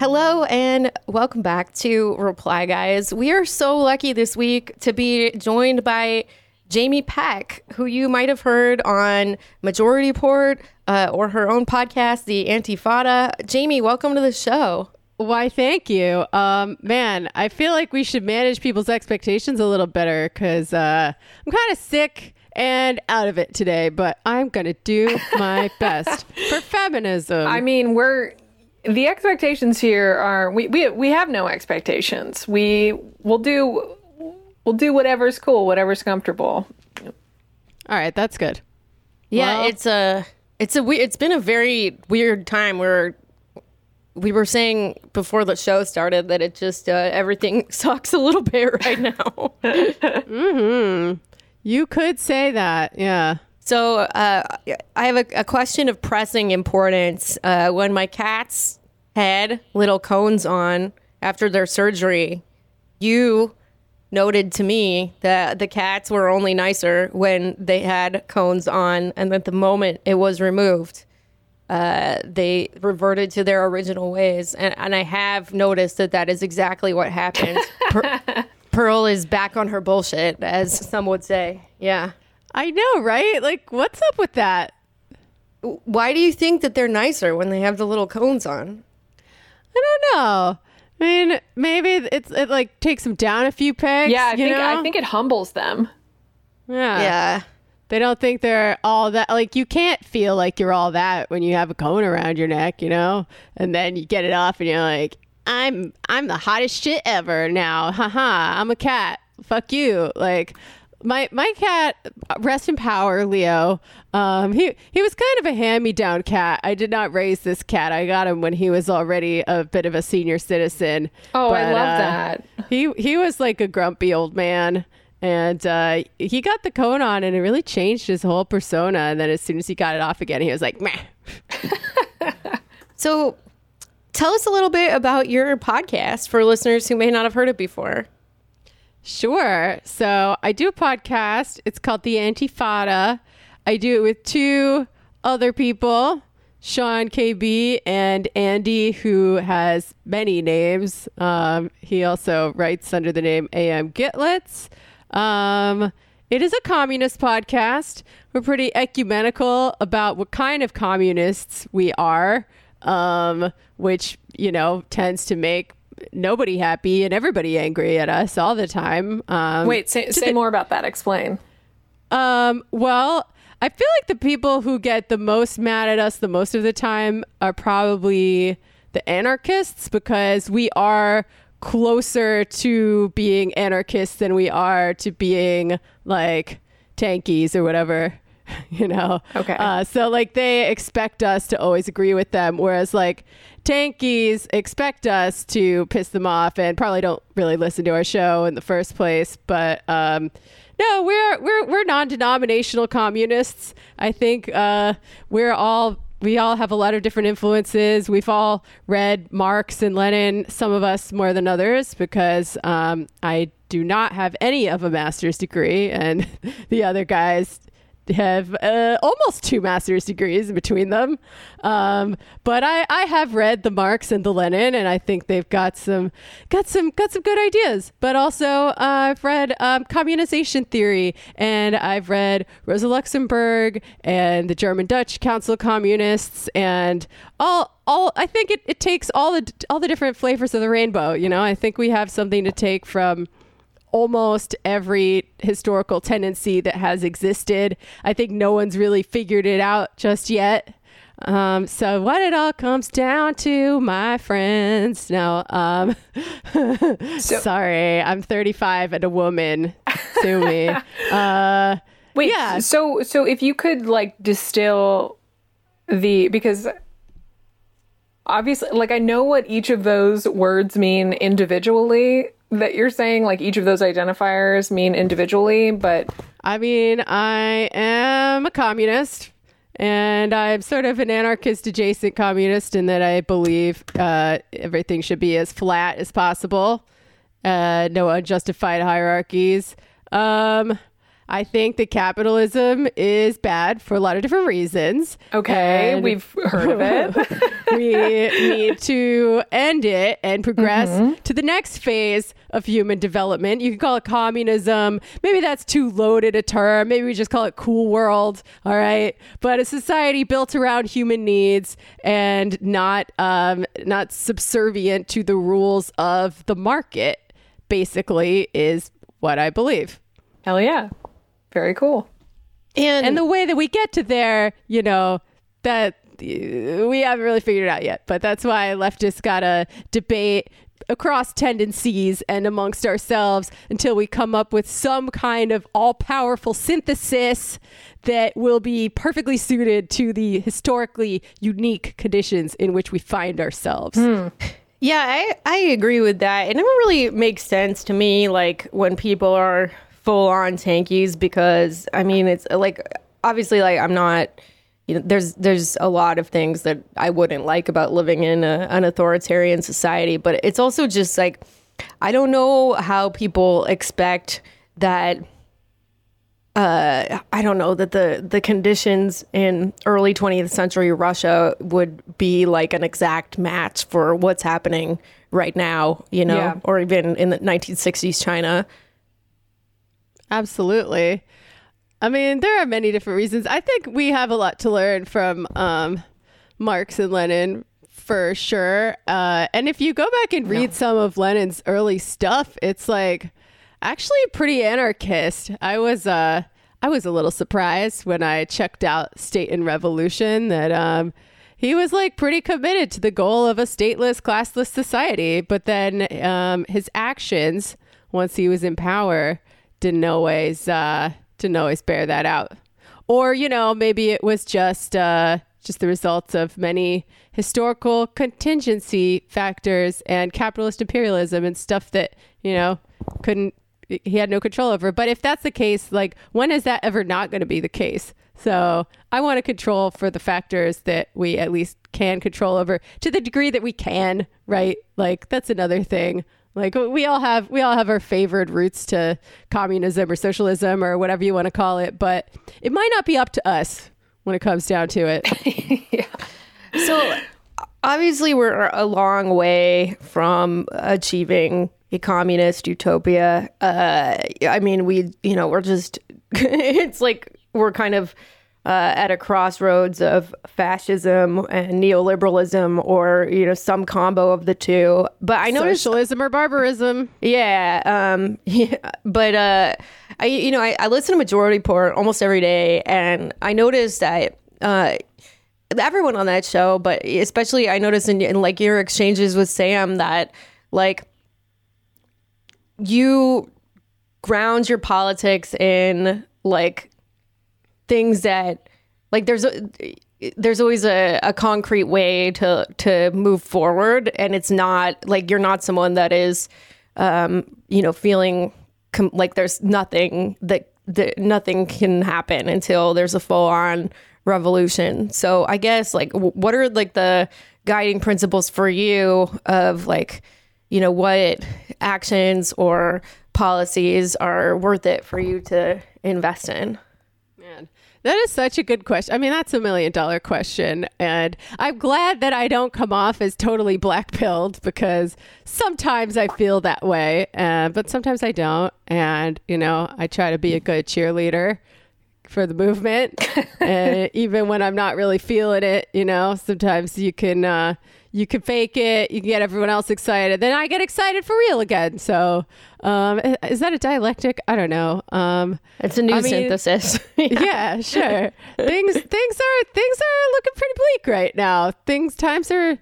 Hello and welcome back to Reply Guys. We are so lucky this week to be joined by Jamie Peck, who you might have heard on Majority Report uh, or her own podcast, The Antifada. Jamie, welcome to the show. Why, thank you. Um, man, I feel like we should manage people's expectations a little better because uh, I'm kind of sick and out of it today, but I'm going to do my best for feminism. I mean, we're the expectations here are we, we we have no expectations. We will do we'll do whatever's cool, whatever's comfortable. All right, that's good. Yeah, Well- it's a it's a we- it's been a very weird time where we were saying before the show started that it just uh, everything sucks a little bit right now. Mhm. You could say that. Yeah. So uh, I have a, a question of pressing importance. Uh, when my cats had little cones on after their surgery, you noted to me that the cats were only nicer when they had cones on, and that the moment it was removed, uh, they reverted to their original ways. And, and I have noticed that that is exactly what happened. Per- Pearl is back on her bullshit, as some would say. Yeah. I know, right? Like, what's up with that? Why do you think that they're nicer when they have the little cones on? I don't know. I mean, maybe it's it like takes them down a few pegs. Yeah, I you think know? I think it humbles them. Yeah. Yeah. They don't think they're all that. Like, you can't feel like you're all that when you have a cone around your neck, you know? And then you get it off and you're like, I'm I'm the hottest shit ever now. Haha, I'm a cat. Fuck you. Like, my my cat, rest in power, Leo. Um, he he was kind of a hand-me-down cat. I did not raise this cat. I got him when he was already a bit of a senior citizen. Oh, I love uh, that. he he was like a grumpy old man and uh, he got the cone on and it really changed his whole persona and then as soon as he got it off again he was like meh So tell us a little bit about your podcast for listeners who may not have heard it before. Sure. So i do a podcast. It's called the antifada. I do it with two other people sean kb and andy who has many names. Um, he also writes under the name am Gittlitz um, it is a communist podcast. We're pretty ecumenical about what kind of communists we are, um, which, you know, tends to make nobody happy and everybody angry at us all the time. Um, Wait, say, say more about that. Explain. um, well, I feel like the people who get the most mad at us the most of the time are probably the anarchists because we are closer to being anarchists than we are to being like tankies or whatever. You know, Okay. Uh, so like they expect us to always agree with them, whereas like tankies expect us to piss them off and probably don't really listen to our show in the first place. But um, no, we're we're we're non-denominational communists. I think uh, we're all we all have a lot of different influences. We've all read Marx and Lenin. Some of us more than others because um, I do not have any of a master's degree, and the other guys have uh, almost two master's degrees between them. Um, but I, I have read the Marx and the Lenin, and I think they've got some got some got some good ideas. But also, uh, I've read um, communization theory, and I've read Rosa Luxemburg and the German Dutch Council Communists, and all all. I think it, it takes all the all the different flavors of the rainbow. You know, I think we have something to take from almost every historical tendency that has existed. I think no one's really figured it out just yet. Um, so what it all comes down to, my friends. No, um, sorry, I'm 35 and a woman. Sue me. Uh, Wait, Yeah. so so if you could like distill the because obviously like I know what each of those words mean individually that you're saying like each of those identifiers mean individually, but I mean, I am a communist, and I'm sort of an anarchist adjacent communist in that I believe uh, everything should be as flat as possible, uh, no unjustified hierarchies. Um, I think that capitalism is bad for a lot of different reasons. Okay, And we've heard of it. we need to end it and progress Mm-hmm. to the next phase of human development. You can call it communism. Maybe that's too loaded a term. Maybe we just call it cool world. All right. But a society built around human needs and not um, not subservient to the rules of the market, basically, is what I believe. Hell yeah. Very cool. And, And the way that we get to there, you know, that uh, we haven't really figured it out yet. But that's why leftists got to debate across tendencies and amongst ourselves until we come up with some kind of all powerful synthesis that will be perfectly suited to the historically unique conditions in which we find ourselves. Yeah, I, I agree with that. It never really makes sense to me, like when people are full on tankies, because I mean, it's like obviously, like I'm not. You know, there's there's a lot of things that I wouldn't like about living in a, an authoritarian society, but it's also just like I don't know how people expect that uh, I don't know that the the conditions in early 20th century Russia would be like an exact match for what's happening right now, you know, Yeah. or even in the 1960s China. Absolutely. I mean, there are many different reasons. I think we have a lot to learn from um, Marx and Lenin for sure. Uh, and if you go back and read some of Lenin's early stuff, it's like actually pretty anarchist. I was uh, I was a little surprised when I checked out State and Revolution that um, he was like pretty committed to the goal of a stateless, classless society. But then um, his actions, once he was in power, didn't always uh, didn't always bear that out. Or you know, maybe it was just uh, just the results of many historical contingency factors and capitalist imperialism and stuff that you know couldn't he had no control over. But if that's the case, like when is that ever not going to be the case? So I want to control for the factors that we at least can control over to the degree that we can, right? Like that's another thing. Like we all have we all have our favored routes to communism or socialism or whatever you want to call it, but it might not be up to us when it comes down to it. yeah. So obviously we're a long way from achieving a communist utopia. Uh, I mean, we, you know, we're just, it's like we're kind of uh, at a crossroads of fascism and neoliberalism or, you know, some combo of the two. But I noticed Socialism or barbarism. yeah, um, yeah, but uh, I you know I, I listen to Majority Report almost every day, and I noticed that uh, everyone on that show, but especially I noticed in, in like your exchanges with Sam that like you ground your politics in like things that like there's a there's always a, a concrete way to to move forward. And it's not like you're not someone that is um you know feeling com- like there's nothing that that nothing can happen until there's a full on revolution. So i guess like w- what are like the guiding principles for you of like you know what actions or policies are worth it for you to invest in that is such a good question. I mean, that's a million dollar question. And I'm glad that I don't come off as totally black pilled because sometimes I feel that way, uh, but sometimes I don't. And, you know, I try to be a good cheerleader for the movement. and even when I'm not really feeling it, you know, sometimes you can, uh, you can fake it, you can get everyone else excited. Then I get excited for real again. So, um, is that a dialectic? I don't know. Um, it's a new I mean- synthesis yeah, sure. things things are things are looking pretty bleak right now. Things times are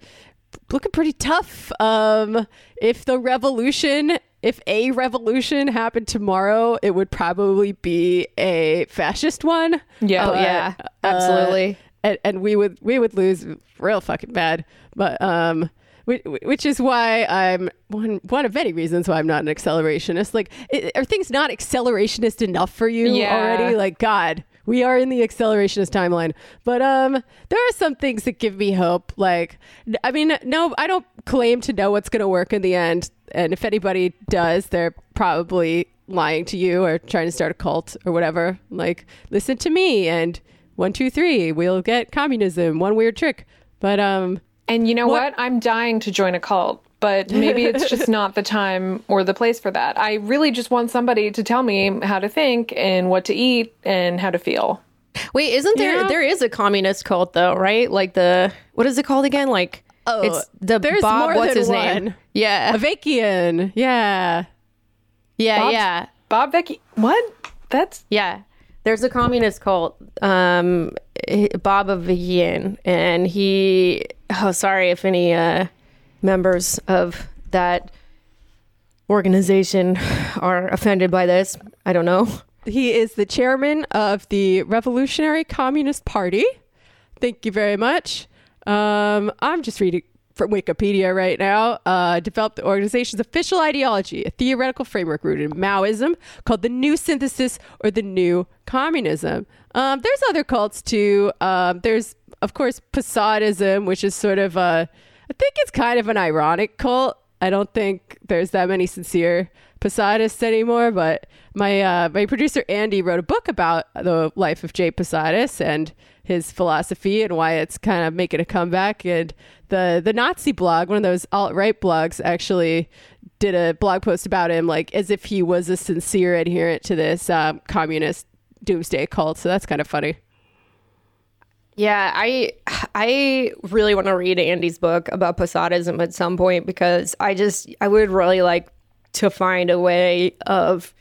looking pretty tough. Um, if the revolution, if a revolution happened tomorrow, it would probably be a fascist one. Yeah. Oh, But, yeah, uh, absolutely. and, and we would we would lose real fucking bad. But um, which, is why I'm one one of many reasons why I'm not an accelerationist. Like, are things not accelerationist enough for you Yeah. already? Like, God, we are in the accelerationist timeline. But um, there are some things that give me hope. Like, I mean, no, I don't claim to know what's going to work in the end. And if anybody does, they're probably lying to you or trying to start a cult or whatever. Like, listen to me and one, two, three, we'll get communism. One weird trick. But um, And you know What- what? I'm dying to join a cult, but maybe it's just not the time or the place for that. I really just want somebody to tell me how to think and what to eat and how to feel. Wait, isn't there Yeah. there is a communist cult though, right? Like the what is it called again? Like Oh, it's the there's Bob. more what's than his name? Yeah, Avakian, yeah. yeah, Bob's- yeah, Bob Becky, what? That's yeah. There's a communist cult, um, Bob Avian, and he. Oh, sorry if any uh, members of that organization are offended by this. I don't know. He is the chairman of the Revolutionary Communist Party. Thank you very much. Um, I'm just reading from Wikipedia right now. Uh, developed the organization's official ideology, a theoretical framework rooted in Maoism called the New Synthesis or the New Communism. Um, there's other cults too. Um, there's, of course, Posadism, which is sort of a, I think it's kind of an ironic cult. I don't think there's that many sincere Posadists anymore, but my uh, my producer Andy wrote a book about the life of J. Posadas and his philosophy and why it's kind of making a comeback. And the the Nazi blog, one of those alt right blogs, actually did a blog post about him, like as if he was a sincere adherent to this um, communist doomsday cult. So that's kind of funny. Yeah, I I really want to read Andy's book about Posadism at some point because I just I would really like to find a way of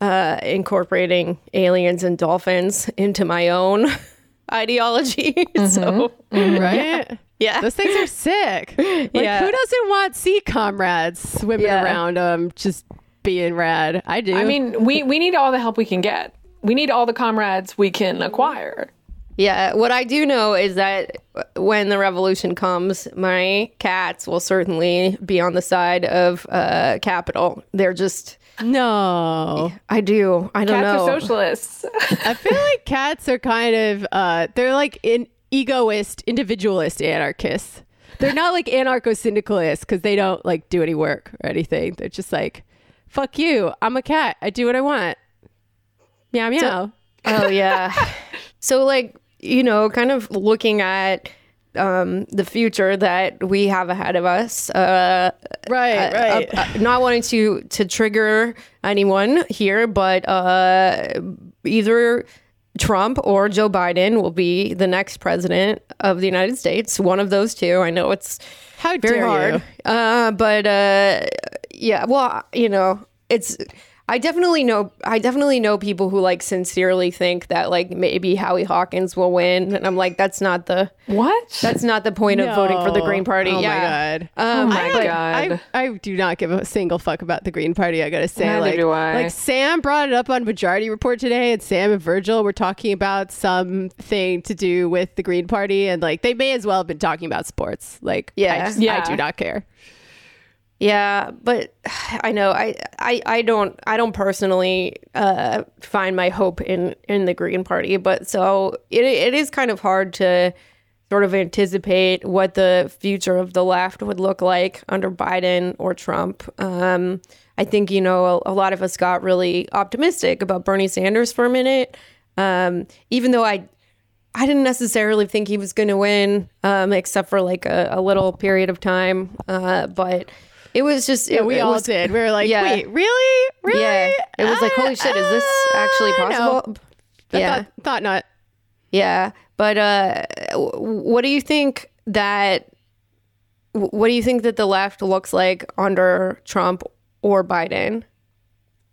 uh, incorporating aliens and dolphins into my own ideology. So Right? yeah, Those things are sick. Like, Yeah. who doesn't want sea comrades swimming Yeah. around them, just being rad? I do. I mean, we we need all the help we can get. We need all the comrades we can acquire. Yeah. What I do know is that when the revolution comes, my cats will certainly be on the side of uh, capital. They're just. no. I do. I don't Cats know. are socialists. I feel like cats are kind of, uh, they're like in egoist, individualist anarchists. They're not like anarcho syndicalists because they don't like do any work or anything. They're just like, fuck you. I'm a cat. I do what I want. Meow meow. Oh yeah. so like, you know, kind of looking at um the future that we have ahead of us. Uh right, right. uh, uh, not wanting to to trigger anyone here, but uh either Trump or Joe Biden will be the next president of the United States. One of those two. I know it's How very dare hard. you? Uh, but uh, yeah, well, you know, it's. I definitely know. I definitely know people who like sincerely think that like maybe Howie Hawkins will win, and I'm like, that's not the what? that's not the point of voting for the Green Party. Oh yeah. my god. Um, my but- God. I, I do not give a single fuck about the Green Party. I gotta say, Neither like, do I. like Sam brought it up on Majority Report today, and Sam and Virgil were talking about something to do with the Green Party, and like they may as well have been talking about sports. Like, yeah. I, Yeah. just, I do not care. Yeah, but I know I, I I don't I don't personally uh, find my hope in in the Green Party, but so it it is kind of hard to sort of anticipate what the future of the left would look like under Biden or Trump. Um, I think you know a, a lot of us got really optimistic about Bernie Sanders for a minute, um, even though I I didn't necessarily think he was going to win, um, except for like a, a little period of time. Uh, but it was just it, we it all was, did. We were like, Yeah. wait, really, really? Yeah, it was like, holy shit, is this actually Uh, no. possible? Yeah, thought, thought not. yeah. But uh, what do you think that? What do you think that the left looks like under Trump or Biden?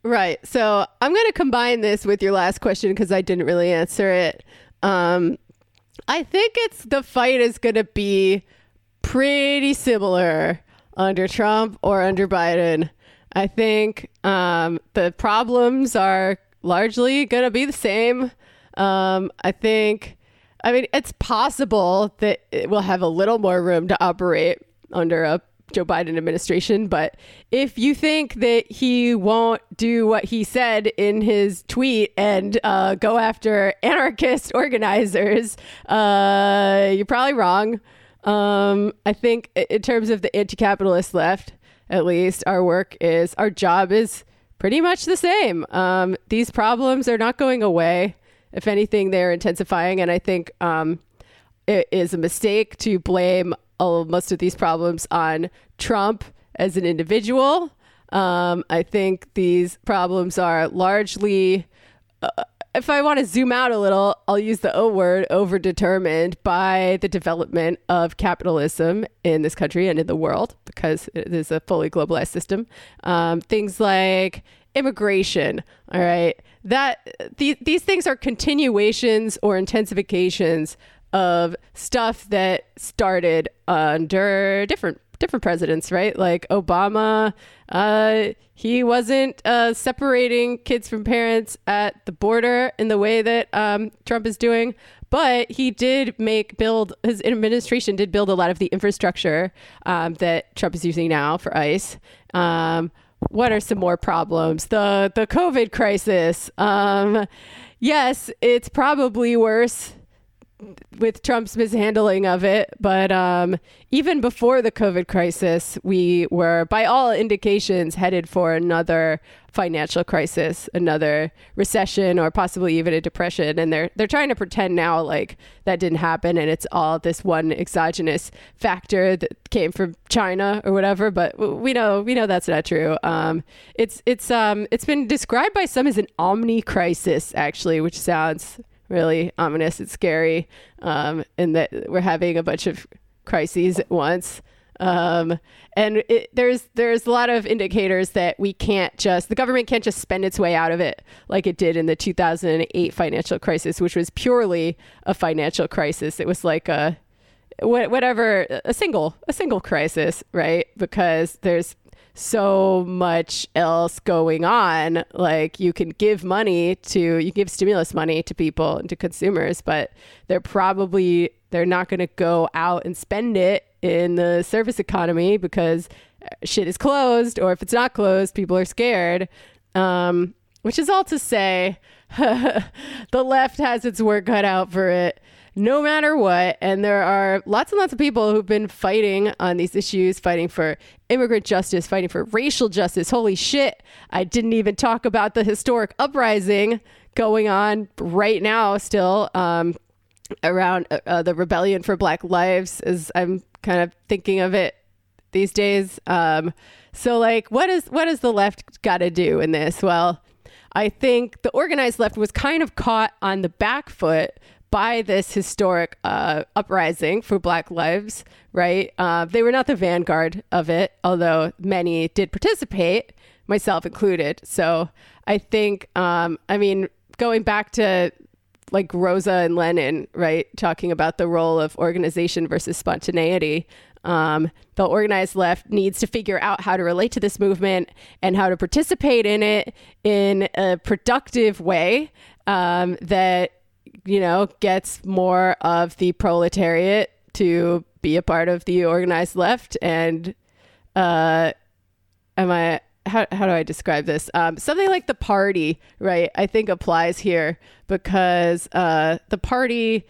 Right. So I'm going to combine this with your last question because I didn't really answer it. Um, I think it's the fight is going to be pretty similar under Trump or under Biden. I think um, the problems are largely going to be the same. Um, I think, I mean, it's possible that it will have a little more room to operate under a Joe Biden administration. But if you think that he won't do what he said in his tweet and uh, go after anarchist organizers, uh, you're probably wrong. Um, I think in terms of the anti-capitalist left, at least our work is our job is pretty much the same. Um, these problems are not going away. If anything, they're intensifying. And I think um, it is a mistake to blame all, most of these problems on Trump as an individual. Um, I think these problems are largely, uh, if I want to zoom out a little, I'll use the O word, overdetermined by the development of capitalism in this country and in the world because it is a fully globalized system. Um, things like immigration, all right, that th- these things are continuations or intensifications of stuff that started under different different presidents, right? Like Obama, uh, he wasn't uh, separating kids from parents at the border in the way that um, Trump is doing, but he did make build his administration did build a lot of the infrastructure um, that Trump is using now for ICE. Um, what are some more problems? The the COVID crisis. Um, yes, it's probably worse with Trump's mishandling of it. But um, even before the COVID crisis, we were, by all indications, headed for another financial crisis, another recession, or possibly even a depression. And they're they're trying to pretend now like that didn't happen, and it's all this one exogenous factor that came from China or whatever. But we know we know that's not true. Um, it's it's um, it's been described by some as an omni crisis, actually, which sounds really ominous. It's scary, um, and that we're having a bunch of crises at once. Um, and it, there's there's a lot of indicators that we can't just the government can't just spend its way out of it like it did in the 2008 financial crisis, which was purely a financial crisis. It was like a whatever a single a single crisis, right? Because there's so much else going on. Like you can give money to you give stimulus money to people and to consumers, but they're probably they're not going to go out and spend it in the service economy because uh, shit is closed, or if it's not closed, people are scared. Um, which is all to say, the left has its work cut out for it no matter what. And there are lots and lots of people who've been fighting on these issues, fighting for immigrant justice, fighting for racial justice. Holy shit. I didn't even talk about the historic uprising going on right now, still. Um, around uh, uh the rebellion for black lives as i'm kind of thinking of it these days um, so like what is what does the left got to do in this well i think the organized left was kind of caught on the back foot by this historic uh, uprising for Black lives, right? Uh, they were not the vanguard of it, although many did participate, myself included. So I think, um, I mean, going back to like Rosa and Lenin, right, talking about the role of organization versus spontaneity. Um, the organized left needs to figure out how to relate to this movement and how to participate in it in a productive way um, that you know, gets more of the proletariat to be a part of the organized left. And uh, am I, how, how do I describe this? Um, something like the party, right? I think applies here because uh, the party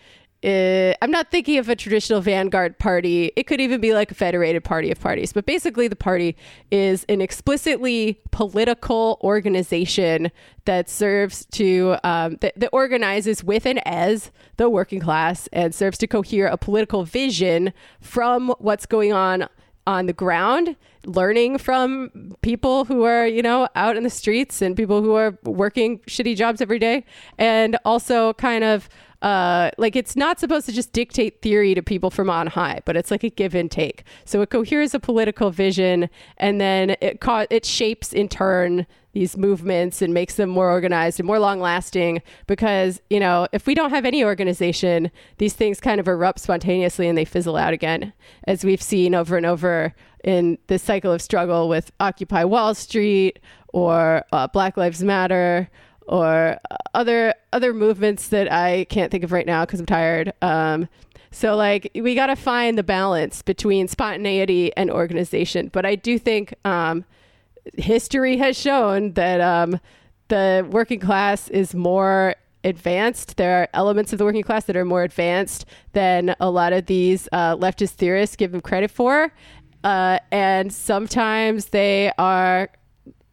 uh, I'm not thinking of a traditional vanguard party. It could even be like a federated party of parties. But basically, the party is an explicitly political organization that serves to, um, that, that organizes with and as the working class and serves to cohere a political vision from what's going on on the ground learning from people who are you know out in the streets and people who are working shitty jobs every day and also kind of uh, like it's not supposed to just dictate theory to people from on high, but it's like a give and take. So it coheres a political vision, and then it it shapes in turn these movements and makes them more organized and more long lasting. Because you know, if we don't have any organization, these things kind of erupt spontaneously and they fizzle out again, as we've seen over and over in this cycle of struggle with Occupy Wall Street or uh, Black Lives Matter or other other movements that I can't think of right now because I'm tired. Um, so like we got to find the balance between spontaneity and organization. But I do think um, history has shown that um, the working class is more advanced. There are elements of the working class that are more advanced than a lot of these uh, leftist theorists give them credit for. Uh, and sometimes they are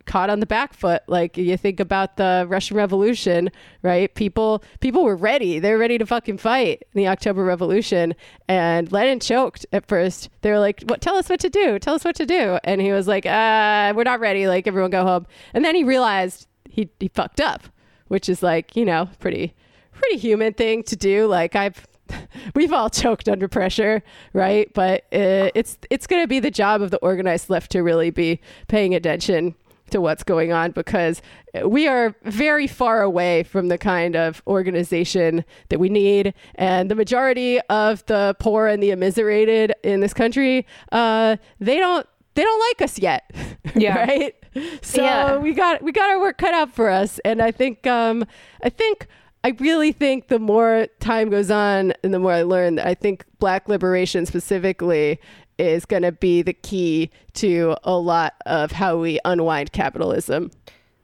caught on the back foot. Like you think about the Russian Revolution, right? People people were ready. They were ready to fucking fight in the October Revolution. And Lenin choked at first. They were like, "What? Tell us what to do. Tell us what to do." And he was like, "Uh, we're not ready. Like everyone go home." And then he realized he he fucked up, which is like you know pretty pretty human thing to do. Like I've we've all choked under pressure, right? But uh, it's it's going to be the job of the organized left to really be paying attention to what's going on because we are very far away from the kind of organization that we need. And the majority of the poor and the immiserated in this country, uh, they don't they don't like us yet. Yeah. right. So Yeah. we got we got our work cut out for us. And I think um I think I really think the more time goes on and the more I learn, I think black liberation specifically is going to be the key to a lot of how we unwind capitalism.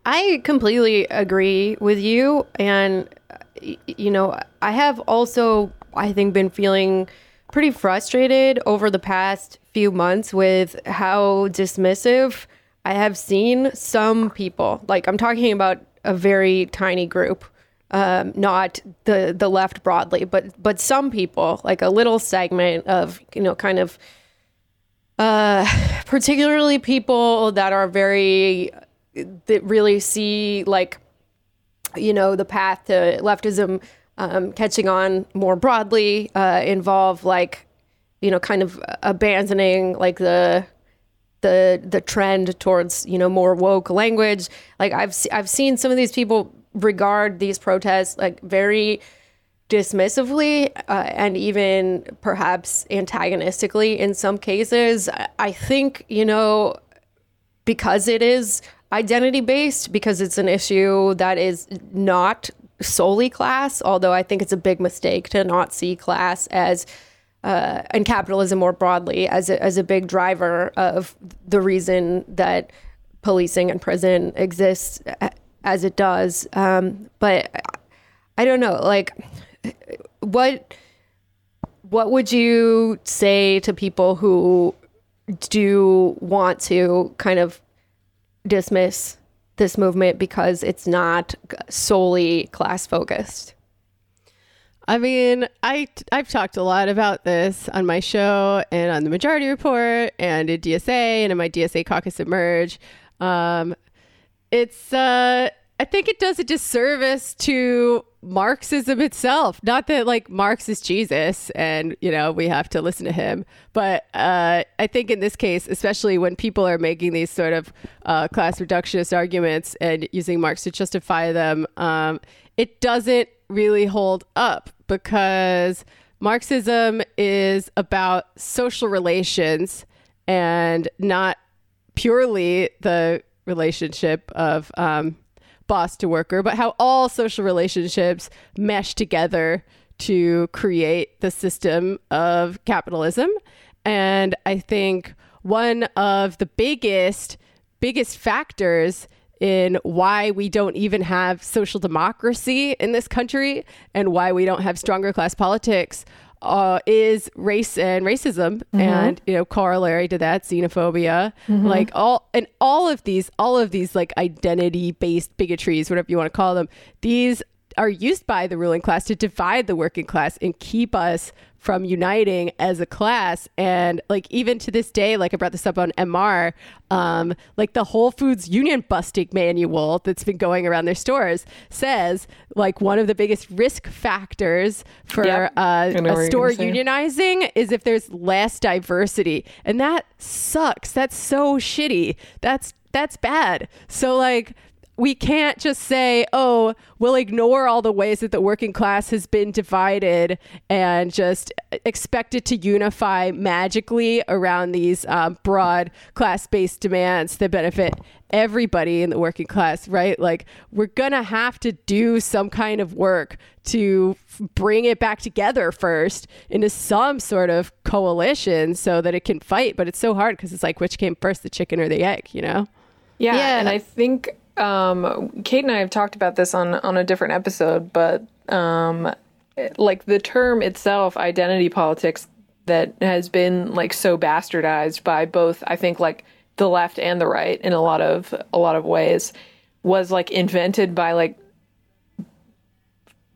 I completely agree with you. And, you know, I have also, I think, been feeling pretty frustrated over the past few months with how dismissive I have seen some people. Like, I'm talking about a very tiny group. Um, not the the left broadly, but but some people, like a little segment of you know, kind of uh, particularly people that are very that really see like you know the path to leftism um, catching on more broadly uh, involve like you know kind of abandoning like the the the trend towards you know more woke language. Like i've i've seen some of these people regard these protests like very dismissively uh, and even perhaps antagonistically in some cases I- think you know because it is identity based, because it's an issue that is not solely class, although I think it's a big mistake to not see class as uh, and capitalism more broadly as a, as a big driver of the reason that policing and prison exists as it does. Um, but I don't know, like what what would you say to people who do want to kind of dismiss this movement because it's not solely class focused. I mean, I I've talked a lot about this on my show and on the Majority Report and in DSA and in my DSA Caucus Emerge. Um, it's uh, I think it does a disservice to Marxism itself. Not that like Marx is Jesus and you know we have to listen to him, but uh, I think in this case, especially when people are making these sort of uh, class reductionist arguments and using Marx to justify them, um, it doesn't really hold up because Marxism is about social relations and not purely the relationship of um, boss to worker, but how all social relationships mesh together to create the system of capitalism. And I think one of the biggest, biggest factors in why we don't even have social democracy in this country and why we don't have stronger class politics uh, is race and racism. And you know corollary to that xenophobia like all and all of these all of these like identity based bigotries whatever you want to call them these are used by the ruling class to divide the working class and keep us from uniting as a class. And like even to this day, like I brought this up on MR, um, like the Whole Foods Union busting manual that's been going around their stores says like one of the biggest risk factors for Yep. uh, I know what a store unionizing is if there's less diversity. And that sucks. That's so shitty. That's that's bad. So like we can't just say, oh, we'll ignore all the ways that the working class has been divided and just expect it to unify magically around these um, broad class based demands that benefit everybody in the working class, right? Like, we're going to have to do some kind of work to f- bring it back together first into some sort of coalition so that it can fight. But it's so hard because it's like, which came first, the chicken or the egg, you know? Yeah, Yeah. and I think um, Kate and I have talked about this on on a different episode, but um, like the term itself, identity politics, that has been like so bastardized by both, I think, like the left and the right in a lot of a lot of ways was like invented by like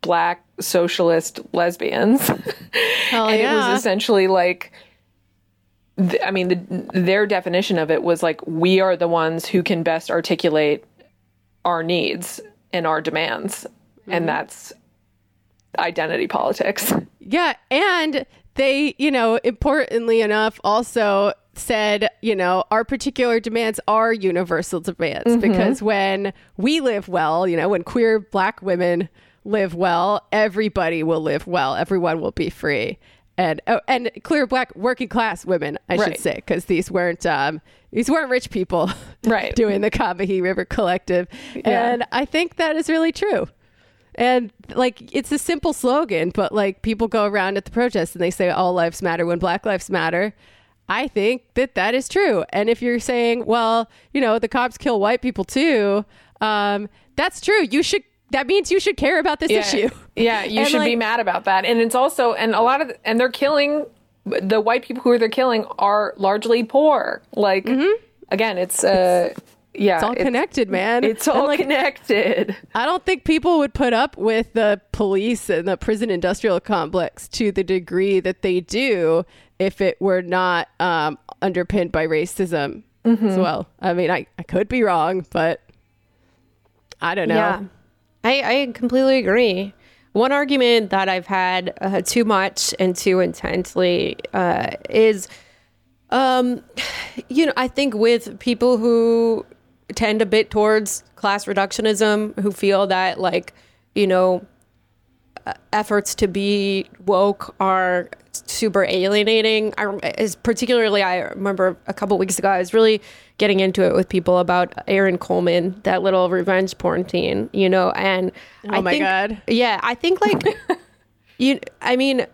black socialist lesbians. And it was essentially like th- I mean the, their definition of it was like we are the ones who can best articulate our needs and our demands Mm-hmm. and that's identity politics. Yeah, and they, you know, importantly enough, also said, you know, our particular demands are universal demands because when we live well, you know, when queer black women live well, everybody will live well. Everyone will be free. And oh, and clear black working class women, I should say, because these weren't um, these weren't rich people, Right. doing the Combahee River Collective, Yeah. and I think that is really true. And like it's a simple slogan, but like people go around at the protests and they say all lives matter when black lives matter. I think that that is true. And if you're saying, well, you know, the cops kill white people too, um, that's true. You should. That means you should care about this issue. Yeah, you And, should be mad about that. And it's also and a lot of and they're killing the white people who they're killing are largely poor. Like again, it's uh yeah, Mm-hmm. It's all connected, man. It's all like, connected. I don't think people would put up with the police and the prison industrial complex to the degree that they do if it were not um, underpinned by racism as well. I mean, I, I could be wrong, but I don't know. Yeah, I, I completely agree. One argument that I've had uh, too much and too intensely uh, is, um, you know, I think with people who tend a bit towards class reductionism, who feel that like, you know, efforts to be woke are super alienating. I is particularly I remember a couple weeks ago I was really getting into it with people about Aaron Coleman, that little revenge porn teen, you know, and Oh I my think, God. yeah, I think like you. I mean,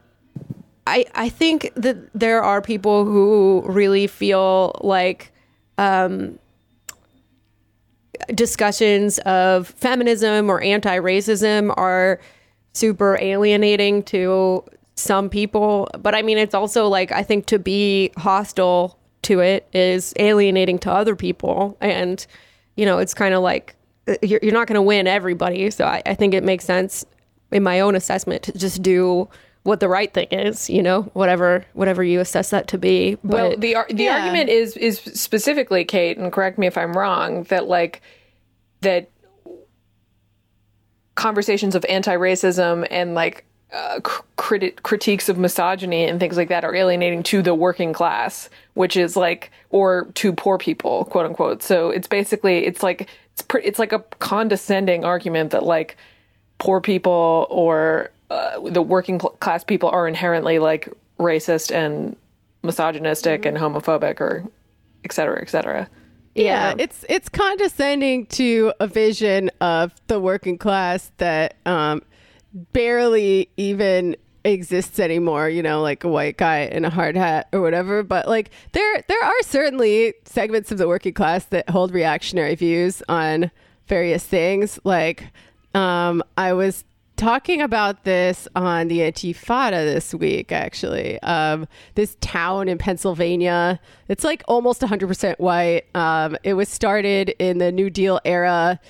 I I think that there are people who really feel like um, discussions of feminism or anti-racism are super alienating to some people but i mean it's also like i think to be hostile to it is alienating to other people. And you know it's kind of like uh, you're, you're not going to win everybody. So I, I think it makes sense in my own assessment to just do what the right thing is you know whatever whatever you assess that to be. But Well, the ar- the Yeah. argument is is specifically Kate, and correct me if I'm wrong, that like that conversations of anti-racism and like uh, cr- critiques of misogyny and things like that are alienating to the working class, which is like or to poor people, quote unquote. So it's basically it's like it's pre- it's like a condescending argument that like poor people or uh, the working cl- class people are inherently like racist and misogynistic and homophobic or et cetera, et cetera. Yeah, it's it's condescending to a vision of the working class that um, barely even exists anymore. You know, like a white guy in a hard hat or whatever. But like there there are certainly segments of the working class that hold reactionary views on various things. Like um, I was talking about this on the Antifada this week, actually. Um, this town in Pennsylvania, it's like almost 100% white. Um, it was started in the New Deal era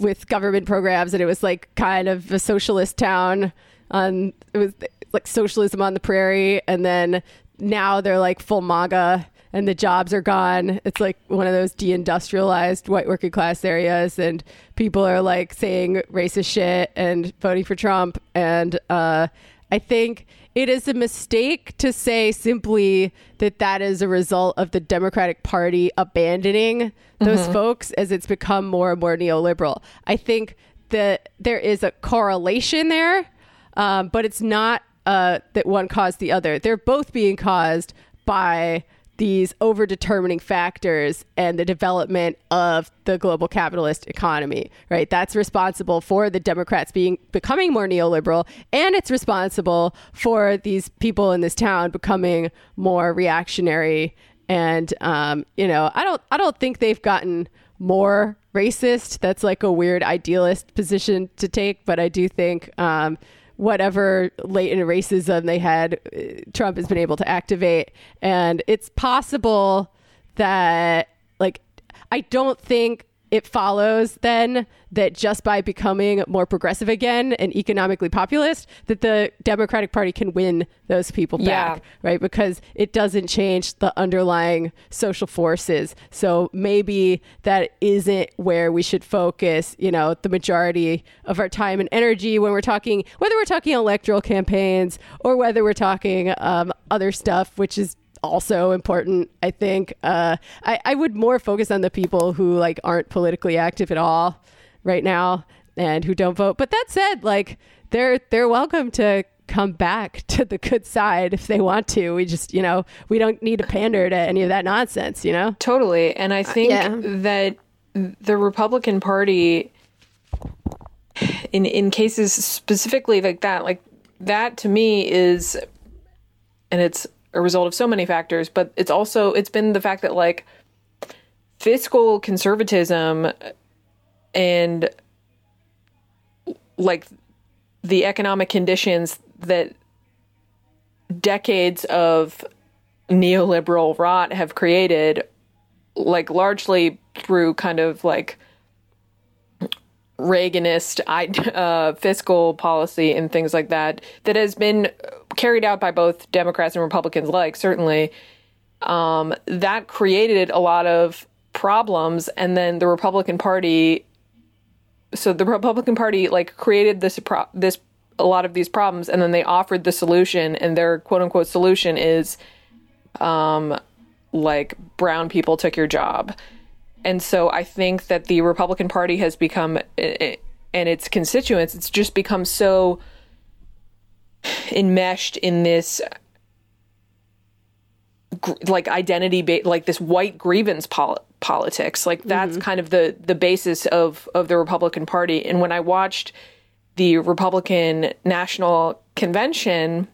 with government programs, and it was like kind of a socialist town. On it was like socialism on the prairie, and then now they're like full MAGA and the jobs are gone. It's like one of those deindustrialized white working class areas, and people are like saying racist shit and voting for Trump. And uh, I think it is a mistake to say simply that that is a result of the Democratic Party abandoning those folks as it's become more and more neoliberal. I think that there is a correlation there, um, but it's not uh, that one caused the other. They're both being caused by these overdetermining factors and the development of the global capitalist economy right? That's responsible for the democrats being becoming more neoliberal and it's responsible for these people in this town becoming more reactionary. And um, you know i don't i don't think they've gotten more racist. That's like a weird idealist position to take but i do think um, whatever latent racism they had, uh, Trump has been able to activate. And it's possible that like I don't think it follows then that just by becoming more progressive again and economically populist that the democratic party can win those people back Yeah. right because it doesn't change the underlying social forces so maybe that isn't where we should focus you know the majority of our time and energy when we're talking whether we're talking electoral campaigns or whether we're talking um, other stuff which is also important i think uh, I, I would more focus on the people who like aren't politically active at all right now and who don't vote but that said like they're they're welcome to come back to the good side if they want to we just you know we don't need to pander to any of that nonsense you know Totally. And I think yeah. that the Republican Party in in cases specifically like that, like that to me is and it's a result of so many factors, but it's also it's been the fact that like fiscal conservatism and like the economic conditions that decades of neoliberal rot have created like largely through kind of like Reaganist uh, fiscal policy and things like that that has been carried out by both Democrats and Republicans alike, certainly. Um, that created a lot of problems, and then the Republican Party. So the Republican Party like created this this a lot of these problems, and then they offered the solution, and their quote unquote solution is um, like brown people took your job. And so I think that the Republican Party has become, and its constituents, it's just become so enmeshed in this like identity ba- like this white grievance pol- politics like that's kind of the the basis of of the Republican Party and when I watched the Republican National Convention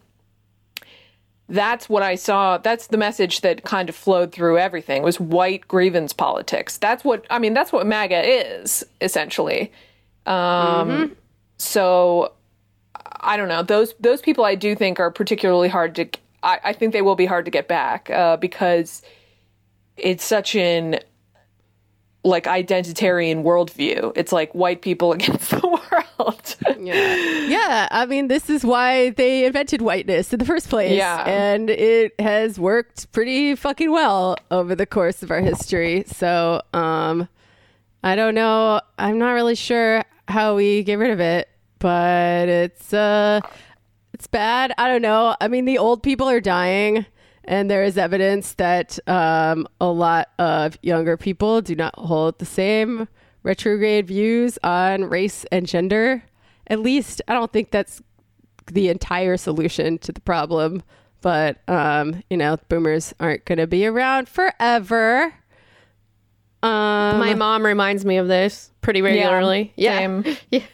that's what I saw. That's the message that kind of flowed through everything was white grievance politics. That's what I mean. That's what MAGA is essentially. Um, So I don't know. Those those people I do think are particularly hard to. I, I think they will be hard to get back uh, because it's such an like identitarian worldview. It's like white people against the world. yeah yeah. i mean this is why they invented whiteness in the first place Yeah. and it has worked pretty fucking well over the course of our history so um i don't know i'm not really sure how we get rid of it but it's uh it's bad i don't know i mean the old people are dying and there is evidence that um, a lot of younger people do not hold the same retrograde views on race and gender. At least, I don't think that's the entire solution to the problem. But, um, you know, boomers aren't going to be around forever. Um, My mom reminds me of this pretty regularly. Yeah. Same.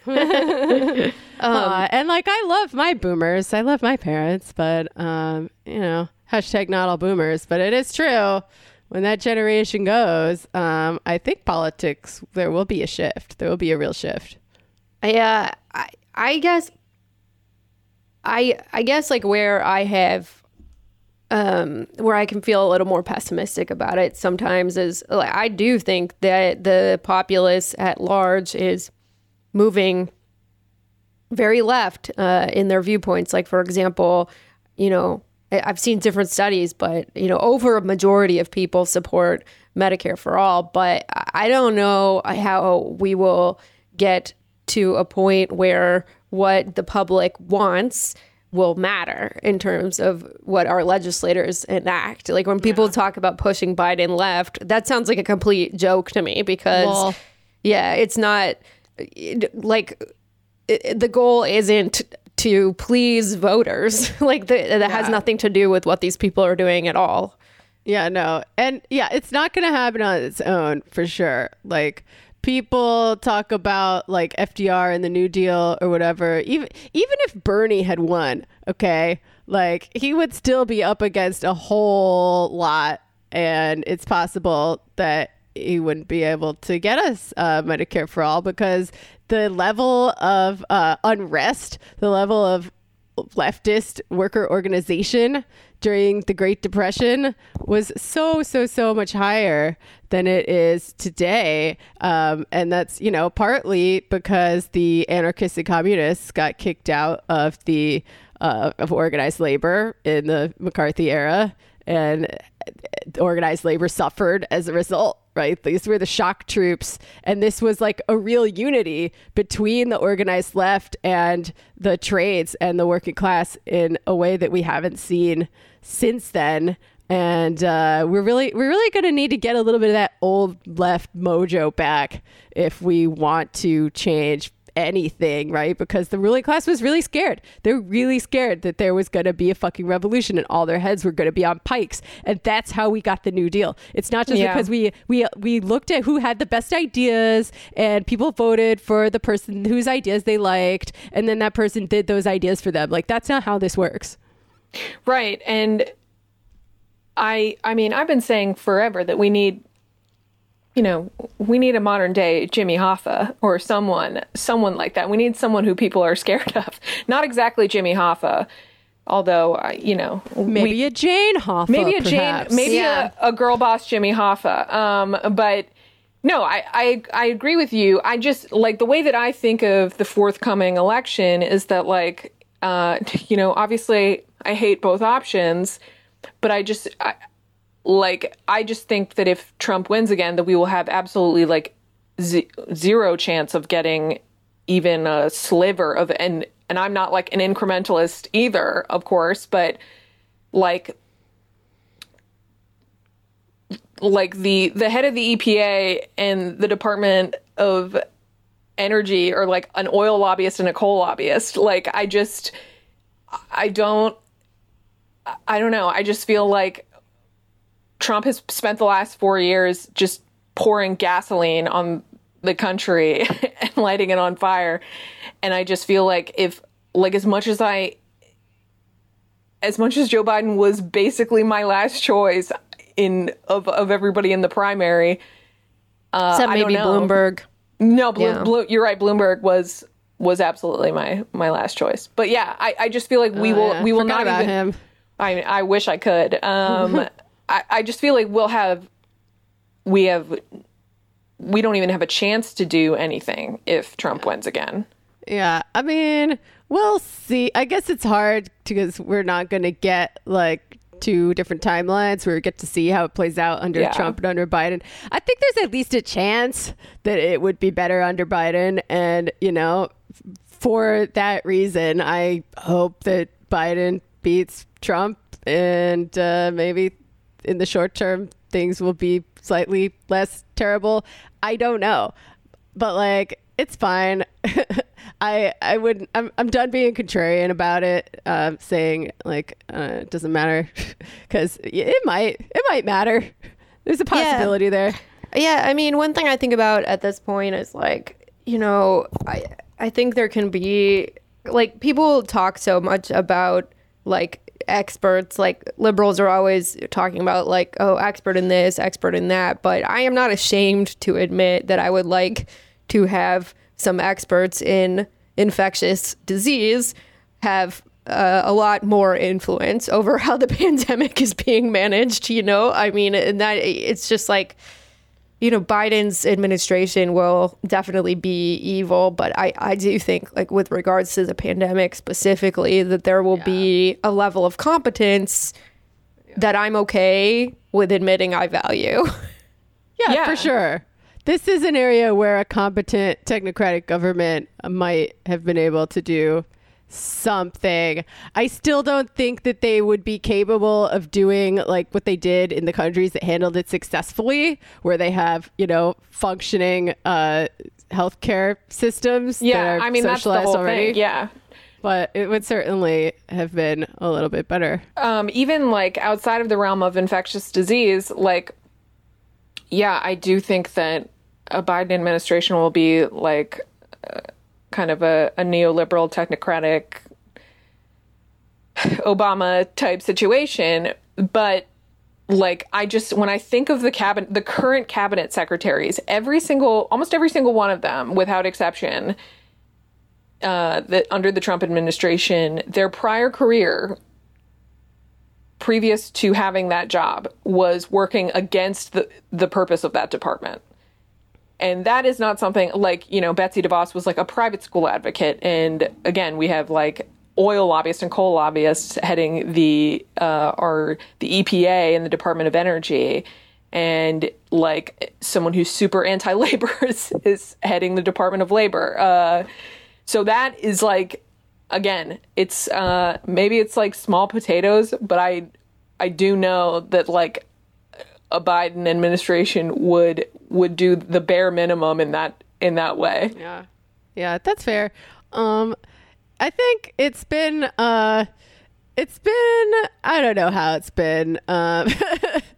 Uh, and like I love my boomers. I love my parents, but um, you know, hashtag not all boomers. But it is true. When that generation goes, um, I think politics there will be a shift. There will be a real shift. Yeah, I I guess I I guess like where I have um where I can feel a little more pessimistic about it sometimes is like I do think that the populace at large is moving very left uh, in their viewpoints. Like for example, you know, I've seen different studies, but you know, over a majority of people support Medicare for all. But I don't know how we will get to a point where what the public wants will matter in terms of what our legislators enact. Like when people talk about pushing Biden left, that sounds like a complete joke to me because Well- yeah, it's not like it, the goal isn't to please voters. like the, that has nothing to do with what these people are doing at all. Yeah, no. And yeah, it's not going to happen on its own for sure. Like people talk about like FDR and the New Deal or whatever. Even even if Bernie had won, okay? Like he would still be up against a whole lot and it's possible that he wouldn't be able to get us uh, Medicare for all because the level of uh, unrest, the level of leftist worker organization during the Great Depression was so, so, so much higher than it is today. Um, and that's, you know, partly because the anarchists and communists got kicked out of the uh, of organized labor in the McCarthy era, and organized labor suffered as a result. Right, these were the shock troops, and this was like a real unity between the organized left and the trades and the working class in a way that we haven't seen since then. And uh, we're really we're really going to need to get a little bit of that old left mojo back if we want to change anything, right? Because the ruling class was really scared. They're really scared that there was going to be a fucking revolution and all their heads were going to be on pikes. And that's how we got the New Deal. It's not just Yeah. because we we we looked at who had the best ideas and people voted for the person whose ideas they liked and then that person did those ideas for them. Like that's not how this works. Right. And I I mean, I've been saying forever that we need you know, we need a modern day Jimmy Hoffa or someone someone like that. We need someone who people are scared of. Not exactly Jimmy Hoffa, although uh, you know, Maybe we, a Jane Hoffa. maybe a perhaps. Jane, maybe Yeah. a, a girl boss Jimmy Hoffa. Um, but no, I, I I agree with you. I just like the way that I think of the forthcoming election is that like uh, you know, obviously I hate both options, but I just I, like I just think that if Trump wins again, that we will have absolutely like z- zero chance of getting even a sliver of and and I'm not like an incrementalist either, of course, but like like the the head of the EPA and the Department of Energy are like an oil lobbyist and a coal lobbyist. Like I just I don't I don't know. I just feel like Trump has spent the last 4 years just pouring gasoline on the country and lighting it on fire. And I just feel like if like as much as I as much as Joe Biden was basically my last choice in of of everybody in the primary. uh, Except I don't maybe know. Bloomberg. No, Blo- Yeah. Blo- you're right. Bloomberg was was absolutely my my last choice. But yeah, I, I just feel like we will Oh, Yeah, we will forgot not even. him. I I wish I could. Um, I I just feel like we'll have we have we don't even have a chance to do anything if Trump wins again. Yeah, I mean, we'll see. I guess it's hard because we're not going to get like two different timelines where we get to see how it plays out under Yeah. Trump and under Biden. I think there's at least a chance that it would be better under Biden. And, you know, for that reason, I hope that Biden beats Trump and uh, maybe in the short term things will be slightly less terrible. I don't know. But like it's fine. I I wouldn't I'm I'm done being contrarian about it, uh, saying like uh, it doesn't matter cuz it might it might matter. There's a possibility there. Yeah, I mean, one thing I think about at this point is like, you know, I I think there can be like people talk so much about like experts like liberals are always talking about like oh expert in this expert in that but i am not ashamed to admit that i would like to have some experts in infectious disease have uh, a lot more influence over how the pandemic is being managed you know? I mean and that it's just like you know, Biden's administration will definitely be evil, but I, I do think, like, with regards to the pandemic specifically, that there will be a level of competence that I'm okay with admitting I value. Yeah, Yeah. for sure. This is an area where a competent technocratic government might have been able to do something. I still don't think that they would be capable of doing like what they did in the countries that handled it successfully, where they have, you know, functioning uh, healthcare systems. that Yeah, are I mean that's the whole already. thing. Yeah. But it would certainly have been a little bit better. um, even like outside of the realm of infectious disease, like, yeah, I do think that a Biden administration will be like kind of a, a neoliberal, technocratic, Obama type situation. But like, I just, when I think of the cabinet, the current cabinet secretaries, every single, almost every single one of them, without exception, uh, that under the Trump administration, their prior career previous to having that job was working against the the purpose of that department. And that is not something like, you know, Betsy DeVos was like a private school advocate. And again, we have like oil lobbyists and coal lobbyists heading the uh, or the EPA and the Department of Energy, and like someone who's super anti-labor is, is heading the Department of Labor. Uh, so that is like, again, it's uh, maybe it's like small potatoes, but I I do know that like a Biden administration would would do the bare minimum in that in that way. Yeah. Yeah, that's fair. Um I think it's been uh it's been I don't know how it's been. Um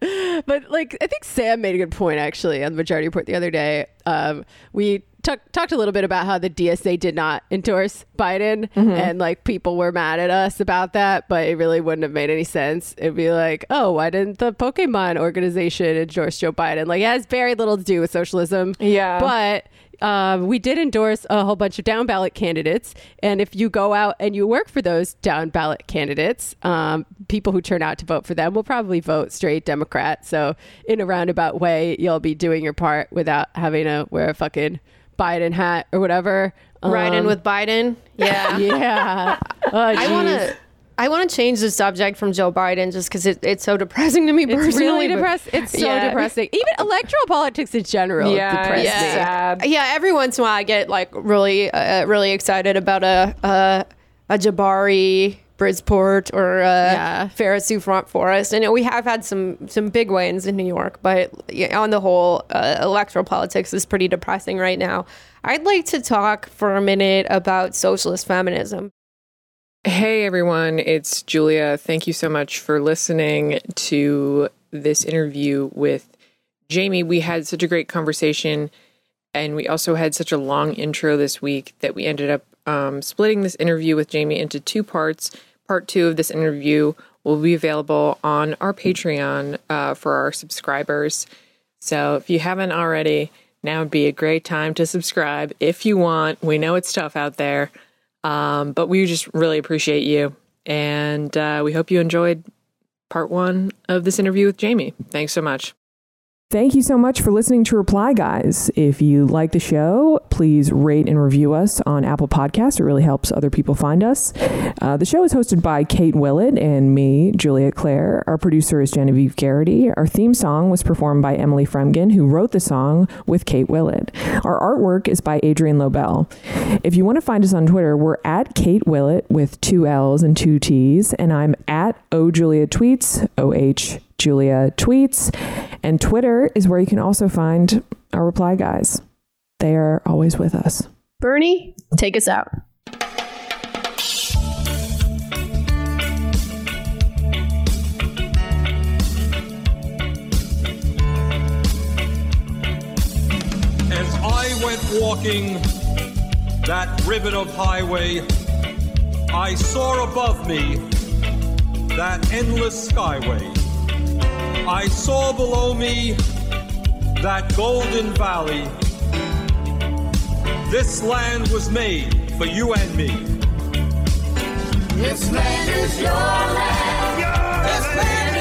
but like I think Sam made a good point actually on the majority report the other day. Um we Talk, talked a little bit about how the DSA did not endorse Biden and like people were mad at us about that, but it really wouldn't have made any sense. It'd be like, oh, why didn't the Pokemon organization endorse Joe Biden? Like, it has very little to do with socialism. Yeah. But um, we did endorse a whole bunch of down ballot candidates. And if you go out and you work for those down ballot candidates, um, people who turn out to vote for them will probably vote straight Democrat. So, in a roundabout way, you'll be doing your part without having to wear a fucking Biden hat or whatever. Riding Um, with Biden. Yeah. yeah. Oh, I want to. I want to change the subject from Joe Biden just because it, it's so depressing to me personally. It's really depressing. It's so Yeah. depressing. Even electoral politics in general Yeah, depress it's sad. Yeah, every once in a while I get like really, uh, really excited about a a, a Jabari, Brisport, or a Yeah. Phara Souffrant Forrest, and we have had some some big wins in New York, but on the whole, uh, electoral politics is pretty depressing right now. I'd like to talk for a minute about socialist feminism. Hey everyone, it's Julia. Thank you so much for listening to this interview with Jamie. We had such a great conversation, and we also had such a long intro this week that we ended up um, splitting this interview with Jamie into two parts. Part two of this interview will be available on our Patreon uh, for our subscribers. So if you haven't already, now would be a great time to subscribe if you want. We know it's tough out there. Um, but we just really appreciate you. And uh, we hope you enjoyed part one of this interview with Jamie. Thanks so much. Thank you so much for listening to Reply Guys. If you like the show, please rate and review us on Apple Podcasts. It really helps other people find us. Uh, the show is hosted by Kate Willett and me, Julia Claire. Our producer is Genevieve Garrity. Our theme song was performed by Emily Fremgen, who wrote the song with Kate Willett. Our artwork is by Adrian Lobel. If you want to find us on Twitter, we're at Kate Willett with two L's and two T's, and I'm at O Julia Tweets, O H Julia Tweets. And Twitter is where you can also find our reply guys. They are always with us. Bernie, take us out. As I went walking that ribbon of highway, I saw above me that endless skyway. I saw below me that golden valley. This land was made for you and me. This land is your land. This land my